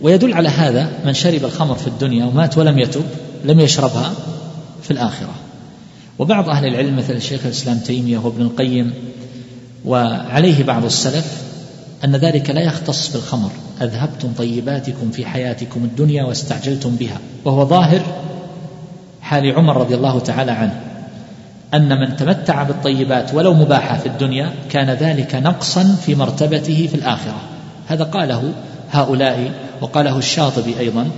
ويدل على هذا من شرب الخمر في الدنيا ومات ولم يتب لم يشربها في الآخرة. وبعض أهل العلم مثل الشيخ الإسلام تيمية وابن القيم وعليه بعض السلف أن ذلك لا يختص بالخمر. أذهبتم طيباتكم في حياتكم الدنيا واستعجلتم بها. وهو ظاهر حال عمر رضي الله تعالى عنه. أن من تمتع بالطيبات ولو مباحة في الدنيا كان ذلك نقصا في مرتبته في الآخرة. هذا قاله هؤلاء وقاله الشاطبي أيضا.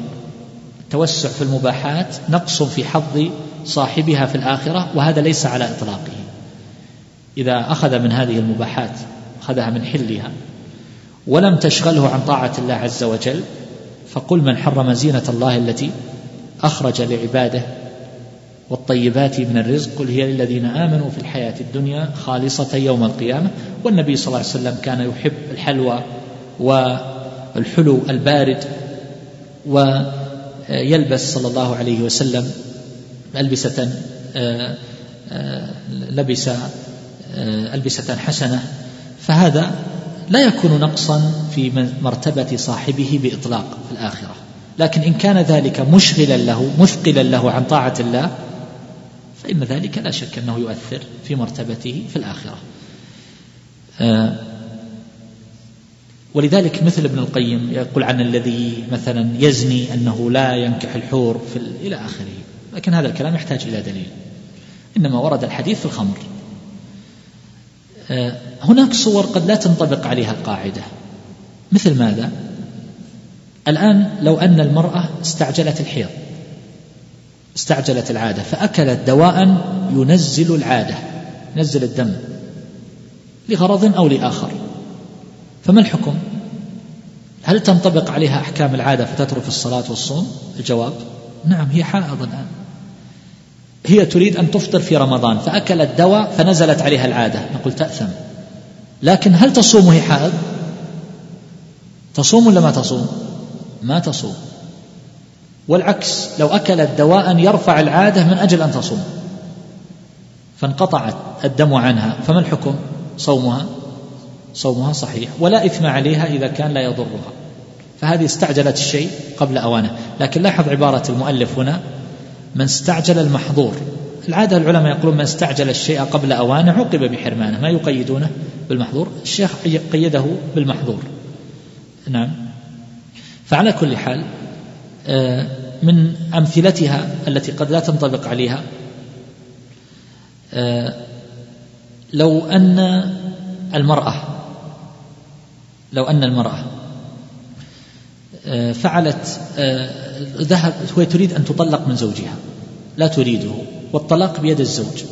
التوسع في المباحات نقص في حظ صاحبها في الآخرة وهذا ليس على إطلاقه. إذا أخذ من هذه المباحات أخذها من حلها ولم تشغله عن طاعة الله عز وجل فقل من حرم زينة الله التي أخرج لعباده والطيبات من الرزق قل هي للذين آمنوا في الحياة الدنيا خالصة يوم القيامة. والنبي صلى الله عليه وسلم كان يحب الحلوى والحلو البارد ويلبس صلى الله عليه وسلم ألبسة آه، آه، لبس آه، ألبسة حسنة. فهذا لا يكون نقصا في مرتبة صاحبه بإطلاق في الآخرة. لكن إن كان ذلك مشغلا له مثقلا له عن طاعة الله فإن ذلك لا شك أنه يؤثر في مرتبته في الآخرة. آه، ولذلك مثل ابن القيم يقول عن الذي مثلا يزني أنه لا ينكح الحور في إلى آخره. لكن هذا الكلام يحتاج إلى دليل. إنما ورد الحديث في الخمر. هناك صور قد لا تنطبق عليها القاعدة مثل ماذا؟ الآن لو أن المرأة استعجلت الحيض استعجلت العادة فأكلت دواء ينزل العادة ينزل الدم لغرض أو لآخر فما الحكم؟ هل تنطبق عليها أحكام العادة فتترك الصلاة والصوم؟ الجواب نعم هي حائض الآن هي تريد أن تفطر في رمضان فأكلت دواء فنزلت عليها العادة. نقول تأثم. لكن هل تصوم وهي حائض؟ تصوم ولا ما تصوم؟ ما تصوم. والعكس لو أكلت دواء يرفع العادة من أجل أن تصوم. فانقطعت الدم عنها. فما الحكم؟ صومها. صومها صحيح. ولا إثم عليها إذا كان لا يضرها. فهذه استعجلت الشيء قبل أوانه. لكن لاحظ عبارة المؤلف هنا من استعجل المحظور. العادة العلماء يقولون من استعجل الشيء قبل أوانه عوقب بحرمانه. ما يقيدونه بالمحظور. الشيخ قيده بالمحظور. نعم. فعلى كل حال آه، من أمثلتها التي قد لا تنطبق عليها آه، لو أن المرأة لو أن المرأة فعلت ذهب هو تريد أن تطلق من زوجها. لا تريده والطلاق بيد الزوج.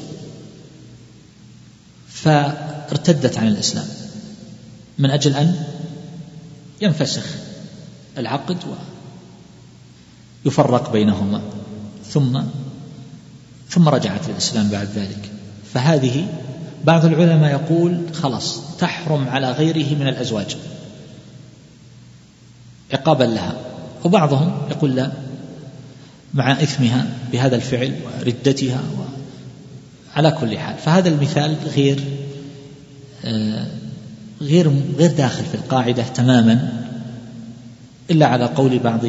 فارتدت عن الإسلام. من أجل أن ينفسخ العقد ويفرق بينهما. ثم ثم رجعت للإسلام بعد ذلك. فهذه بعض العلماء يقول خلاص تحرم على غيره من الأزواج. عقابا لها. وبعضهم يقول لا مع إثمها بهذا الفعل وردتها و على كل حال. فهذا المثال غير آه، غير غير داخل في القاعدة تماما إلا على قول بعض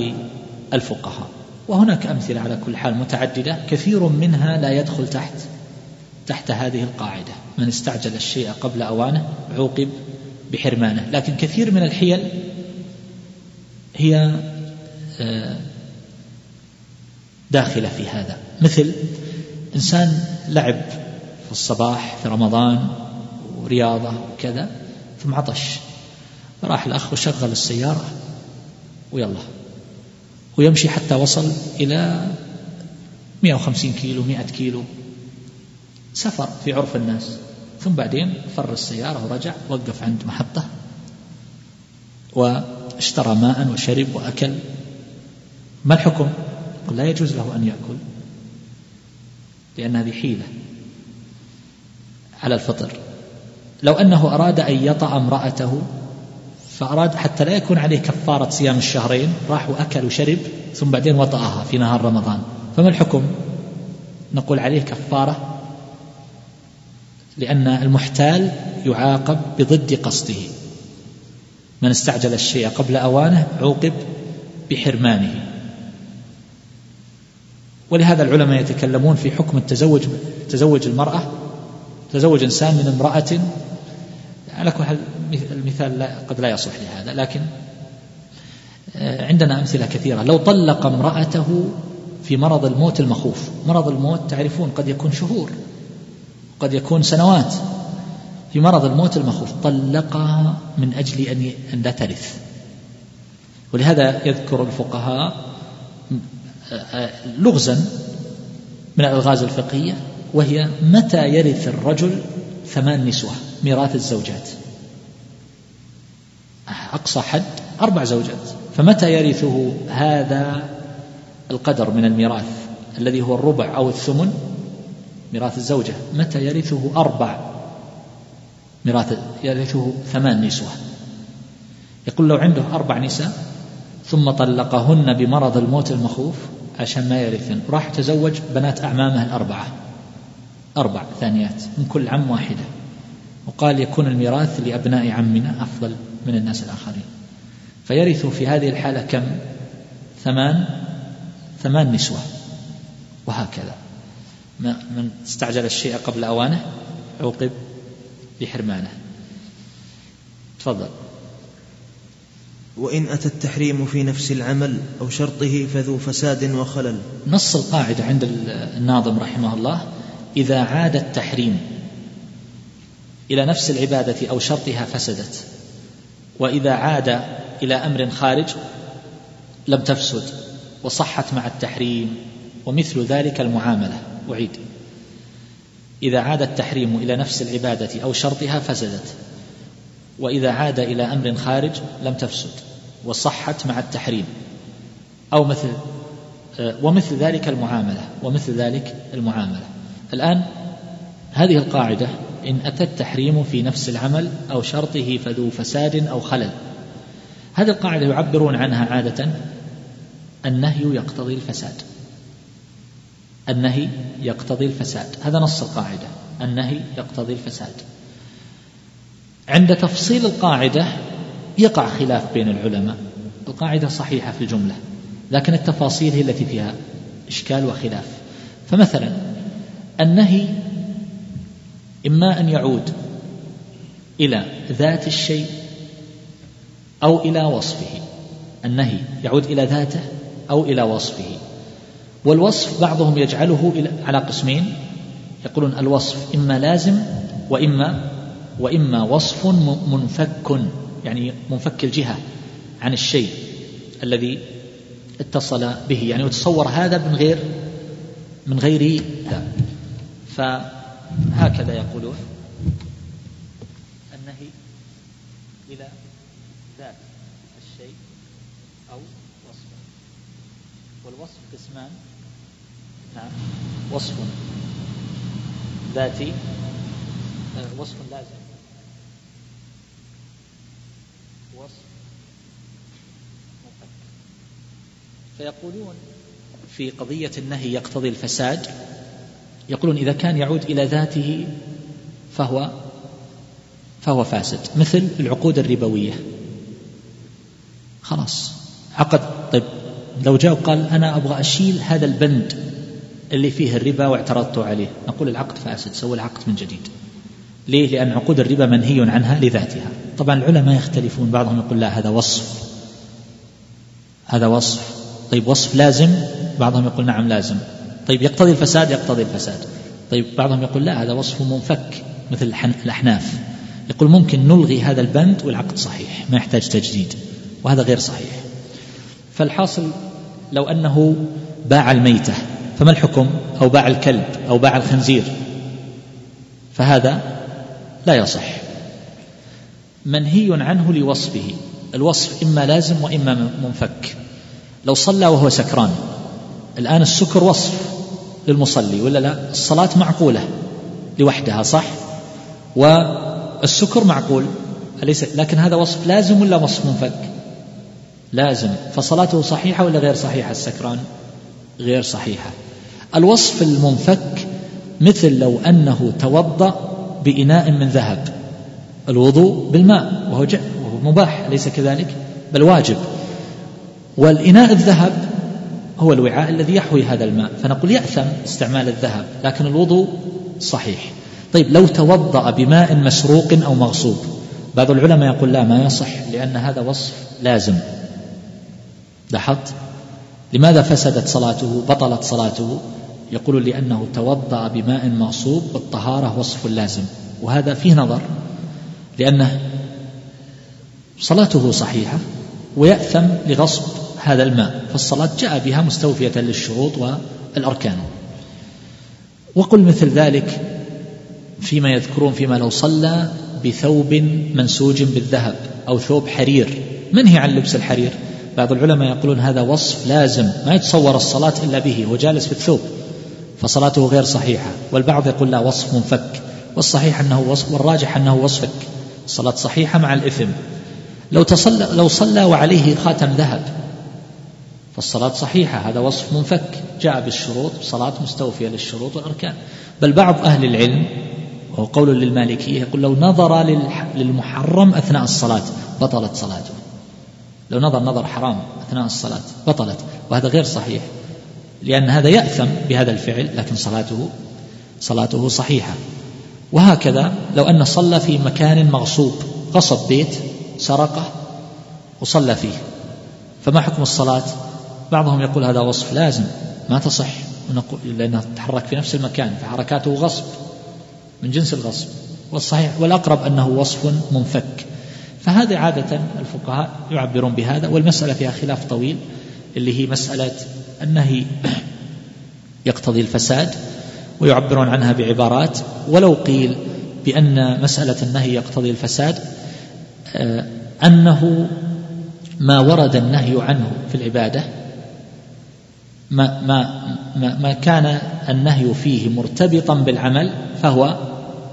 الفقهاء. وهناك أمثلة على كل حال متعددة كثير منها لا يدخل تحت تحت هذه القاعدة. من استعجل الشيء قبل أوانه عوقب بحرمانه. لكن كثير من الحيل هي آه، داخلة في هذا. مثل إنسان لعب في الصباح في رمضان ورياضة وكذا ثم عطش. فراح الأخ وشغل السيارة ويلا. ويمشي حتى وصل إلى 150 كيلو 100 كيلو. سفر في عرف الناس. ثم بعدين فر السيارة ورجع وقف عند محطة. واشترى ماء وشرب وأكل. ما الحكم؟ لا يجوز له أن يأكل لأن هذه حيلة على الفطر. لو أنه أراد أن يطأ امرأته فأراد حتى لا يكون عليه كفارة صيام الشهرين راح وأكل وشرب ثم بعدين وطأها في نهار رمضان. فما الحكم؟ نقول عليه كفارة لأن المحتال يعاقب بضد قصده. من استعجل الشيء قبل أوانه عوقب بحرمانه. ولهذا العلماء يتكلمون في حكم التزوج تزوج المرأة تزوج إنسان من امرأة. على كل المثال لا قد لا يصلح لهذا لكن آه، عندنا أمثلة كثيرة. لو طلق امرأته في مرض الموت المخوف. مرض الموت تعرفون قد يكون شهور قد يكون سنوات. في مرض الموت المخوف طلقها من أجل أن أن لا ترث. ولهذا يذكر الفقهاء لغزا من الألغاز الفقهية وهي متى يرث الرجل ثمان نسوة ميراث الزوجات. أقصى حد أربع زوجات. فمتى يرثه هذا القدر من الميراث الذي هو الربع أو الثمن؟ ميراث الزوجة. متى يرثه؟ أربع. ميراث يرثه ثمان نسوة. يقول لو عنده أربع نساء ثم طلقهن بمرض الموت المخوف عشان ما يرثن راح تزوج بنات أعمامه الأربعة. أربع ثانيات من كل عم واحدة. وقال يكون الميراث لأبناء عمنا أفضل من الناس الآخرين. فيرث في هذه الحالة كم؟ ثمان ثمان نسوة. وهكذا. من استعجل الشيء قبل أوانه؟ عوقب. بحرمانه تفضل. وإن أتى التحريم في نفس العمل أو شرطه فذو فساد وخلل. نص القاعدة عند الناظم رحمه الله إذا عاد التحريم إلى نفس العبادة أو شرطها فسدت. وإذا عاد إلى أمر خارج لم تفسد وصحت مع التحريم ومثل ذلك المعاملة. أعيد. إذا عاد التحريم إلى نفس العبادة أو شرطها فسدت وإذا عاد إلى أمر خارج لم تفسد وصحت مع التحريم. أو مثل آه، ومثل ذلك المعاملة ومثل ذلك المعاملة. الآن هذه القاعدة إن أتى التحريم في نفس العمل أو شرطه فذو فساد أو خلل. هذه القاعدة يعبرون عنها عادة النهي يقتضي الفساد. النهي يقتضي الفساد. هذا نص القاعدة. النهي يقتضي الفساد. عند تفصيل القاعدة يقع خلاف بين العلماء. القاعدة صحيحة في الجملة لكن التفاصيل هي التي فيها إشكال وخلاف. فمثلا النهي إما أن يعود إلى ذات الشيء أو إلى وصفه. النهي يعود إلى ذاته أو إلى وصفه. والوصف بعضهم يجعله على قسمين. يقولون الوصف إما لازم وإما وإما وصف منفك يعني منفك الجهة عن الشيء الذي اتصل به. يعني يتصور هذا من غير من غير ذا. فهكذا يقولون النهي إلى ذات الشيء أو وصفه. والوصف قسمان. وصف. ذاتي. آه، وصف لازم وصف. فيقولون في قضية النهي يقتضي الفساد. يقولون إذا كان يعود إلى ذاته فهو فهو فاسد. مثل العقود الربوية. خلاص. عقد. طيب. لو جاء وقال أنا أبغى أشيل هذا البند اللي فيه الربا واعترضت عليه. نقول العقد فاسد سوي العقد من جديد. ليه؟ لأن عقود الربا منهي عنها لذاتها. طبعا العلماء يختلفون بعضهم يقول لا هذا وصف. هذا وصف. طيب وصف لازم؟ بعضهم يقول نعم لازم. طيب يقتضي الفساد؟ يقتضي الفساد. طيب بعضهم يقول لا هذا وصف منفك مثل الأحناف. يقول ممكن نلغي هذا البند والعقد صحيح ما يحتاج تجديد وهذا غير صحيح. فالحاصل لو أنه باع الميتة فما الحكم؟ أو باع الكلب أو باع الخنزير. فهذا لا يصح. منهي عنه لوصفه. الوصف إما لازم وإما منفك. لو صلى وهو سكران. الآن السكر وصف للمصلي ولا لا؟ الصلاة معقولة لوحدها صح؟ والسكر معقول. أليس؟ لكن هذا وصف لازم ولا وصف منفك؟ لازم. فصلاته صحيحة ولا غير صحيحة؟ السكران غير صحيحة. الوصف المنفك مثل لو أنه توضأ بإناء من ذهب. الوضوء بالماء وهو, وهو مباح أليس كذلك؟ بل واجب. والإناء الذهب هو الوعاء الذي يحوي هذا الماء. فنقول يأثم استعمال الذهب لكن الوضوء صحيح. طيب لو توضأ بماء مسروق أو مغصوب. بعض العلماء يقول لا ما يصح لأن هذا وصف لازم. لاحظت؟ لماذا فسدت صلاته بطلت صلاته؟ يقول لأنه توضأ بماء مغصوب والطهارة وصف لازم. وهذا فيه نظر لأنه صلاته صحيحة ويأثم لغصب هذا الماء فالصلاة جاء بها مستوفية للشروط والأركان. وقل مثل ذلك فيما يذكرون فيما لو صلى بثوب منسوج بالذهب أو ثوب حرير. منهي عن لبس الحرير؟ بعض العلماء يقولون هذا وصف لازم ما يتصور الصلاة إلا به هو جالس في الثوب. فصلاته غير صحيحة والبعض يقول لا وصف منفك والصحيح أنه وصف والراجح أنه وصفك. الصلاة صحيحة مع الإثم. لو تصلى لو صلى وعليه خاتم ذهب فالصلاة صحيحة هذا وصف منفك. جاء بالشروط صلاة مستوفية للشروط والأركان. بل بعض أهل العلم وهو قول للمالكية يقول لو نظر للمحرم أثناء الصلاة بطلت صلاته. لو نظر نظر حرام أثناء الصلاة بطلت وهذا غير صحيح. لأن هذا يأثم بهذا الفعل لكن صلاته صلاته صحيحة. وهكذا لو أن صلى في مكان مغصوب غصب بيت سرقه وصلى فيه. فما حكم الصلاة؟ بعضهم يقول هذا وصف لازم ما تصح. لأنه تحرك في نفس المكان فحركاته غصب من جنس الغصب. والصحيح والأقرب أنه وصف منفك. فهذه عادة الفقهاء يعبرون بهذا والمسألة فيها خلاف طويل اللي هي مسألة النهي يقتضي الفساد ويعبرون عنها بعبارات ولو قيل بأن مسألة النهي يقتضي الفساد آه، أنه ما ورد النهي عنه في العبادة ما, ما, ما, ما كان النهي فيه مرتبطا بالعمل فهو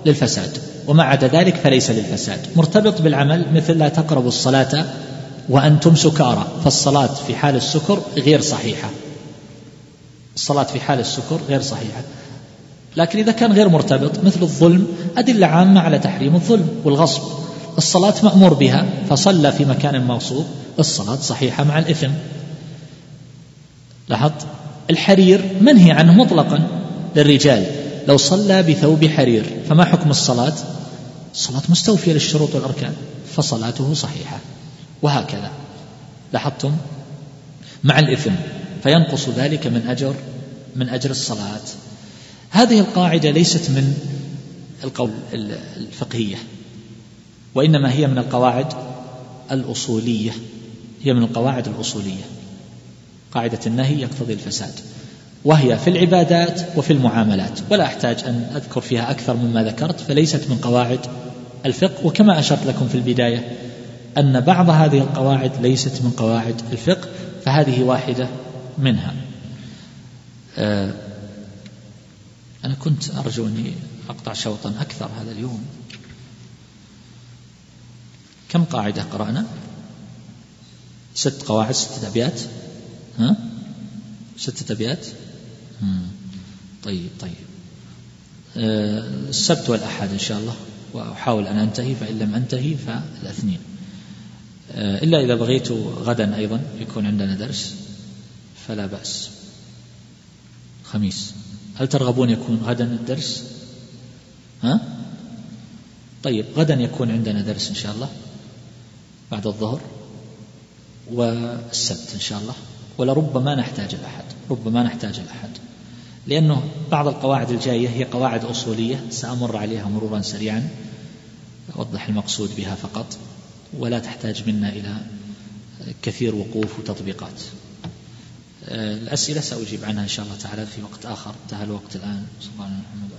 للفساد وما عدا ذلك فليس للفساد. مرتبط بالعمل مثل لا تقربوا الصلاة وأنتم سكارى فالصلاة في حال السكر غير صحيحة. الصلاة في حال السكر غير صحيحة. لكن إذا كان غير مرتبط مثل الظلم أدلة عامة على تحريم الظلم والغصب. الصلاة مأمور بها فصلى في مكان مغصوب الصلاة صحيحة مع الإثم. لاحظت؟ الحرير منهي عنه مطلقا للرجال. لو صلى بثوب حرير فما حكم الصلاة؟ الصلاة مستوفية للشروط والأركان فصلاته صحيحة. وهكذا. لاحظتم؟ مع الإثم. فينقص ذلك من أجر من أجر الصلاة. هذه القاعدة ليست من القول الفقهية وإنما هي من القواعد الأصولية هي من القواعد الأصولية. قاعدة النهي يقتضي الفساد وهي في العبادات وفي المعاملات ولا أحتاج أن أذكر فيها أكثر مما ذكرت فليست من قواعد الفقه. وكما أشرت لكم في البداية أن بعض هذه القواعد ليست من قواعد الفقه فهذه واحدة منها. آه، أنا كنت أرجو أني أقطع شوطا أكثر هذا اليوم. كم قاعدة قرأنا؟ ست قواعد ست أبيات ها؟ ستة أبيات طيب طيب. آه، السبت والأحد إن شاء الله وأحاول أن أنتهي فإن لم أنتهي فالأثنين. آه، إلا إذا بغيت غدا أيضا يكون عندنا درس. فلا بأس. خميس. هل ترغبون يكون غدا الدرس؟ ها؟ طيب غدا يكون عندنا درس إن شاء الله بعد الظهر والسبت إن شاء الله. ولربما نحتاج الأحد ربما نحتاج الأحد لأنه بعض القواعد الجاية هي قواعد أصولية سأمر عليها مرورا سريعا. أوضح المقصود بها فقط. ولا تحتاج منا إلى كثير وقوف وتطبيقات. الأسئلة سأجيب عنها إن شاء الله تعالى في وقت آخر. انتهى الوقت الآن. صلى الله. عليه وسلم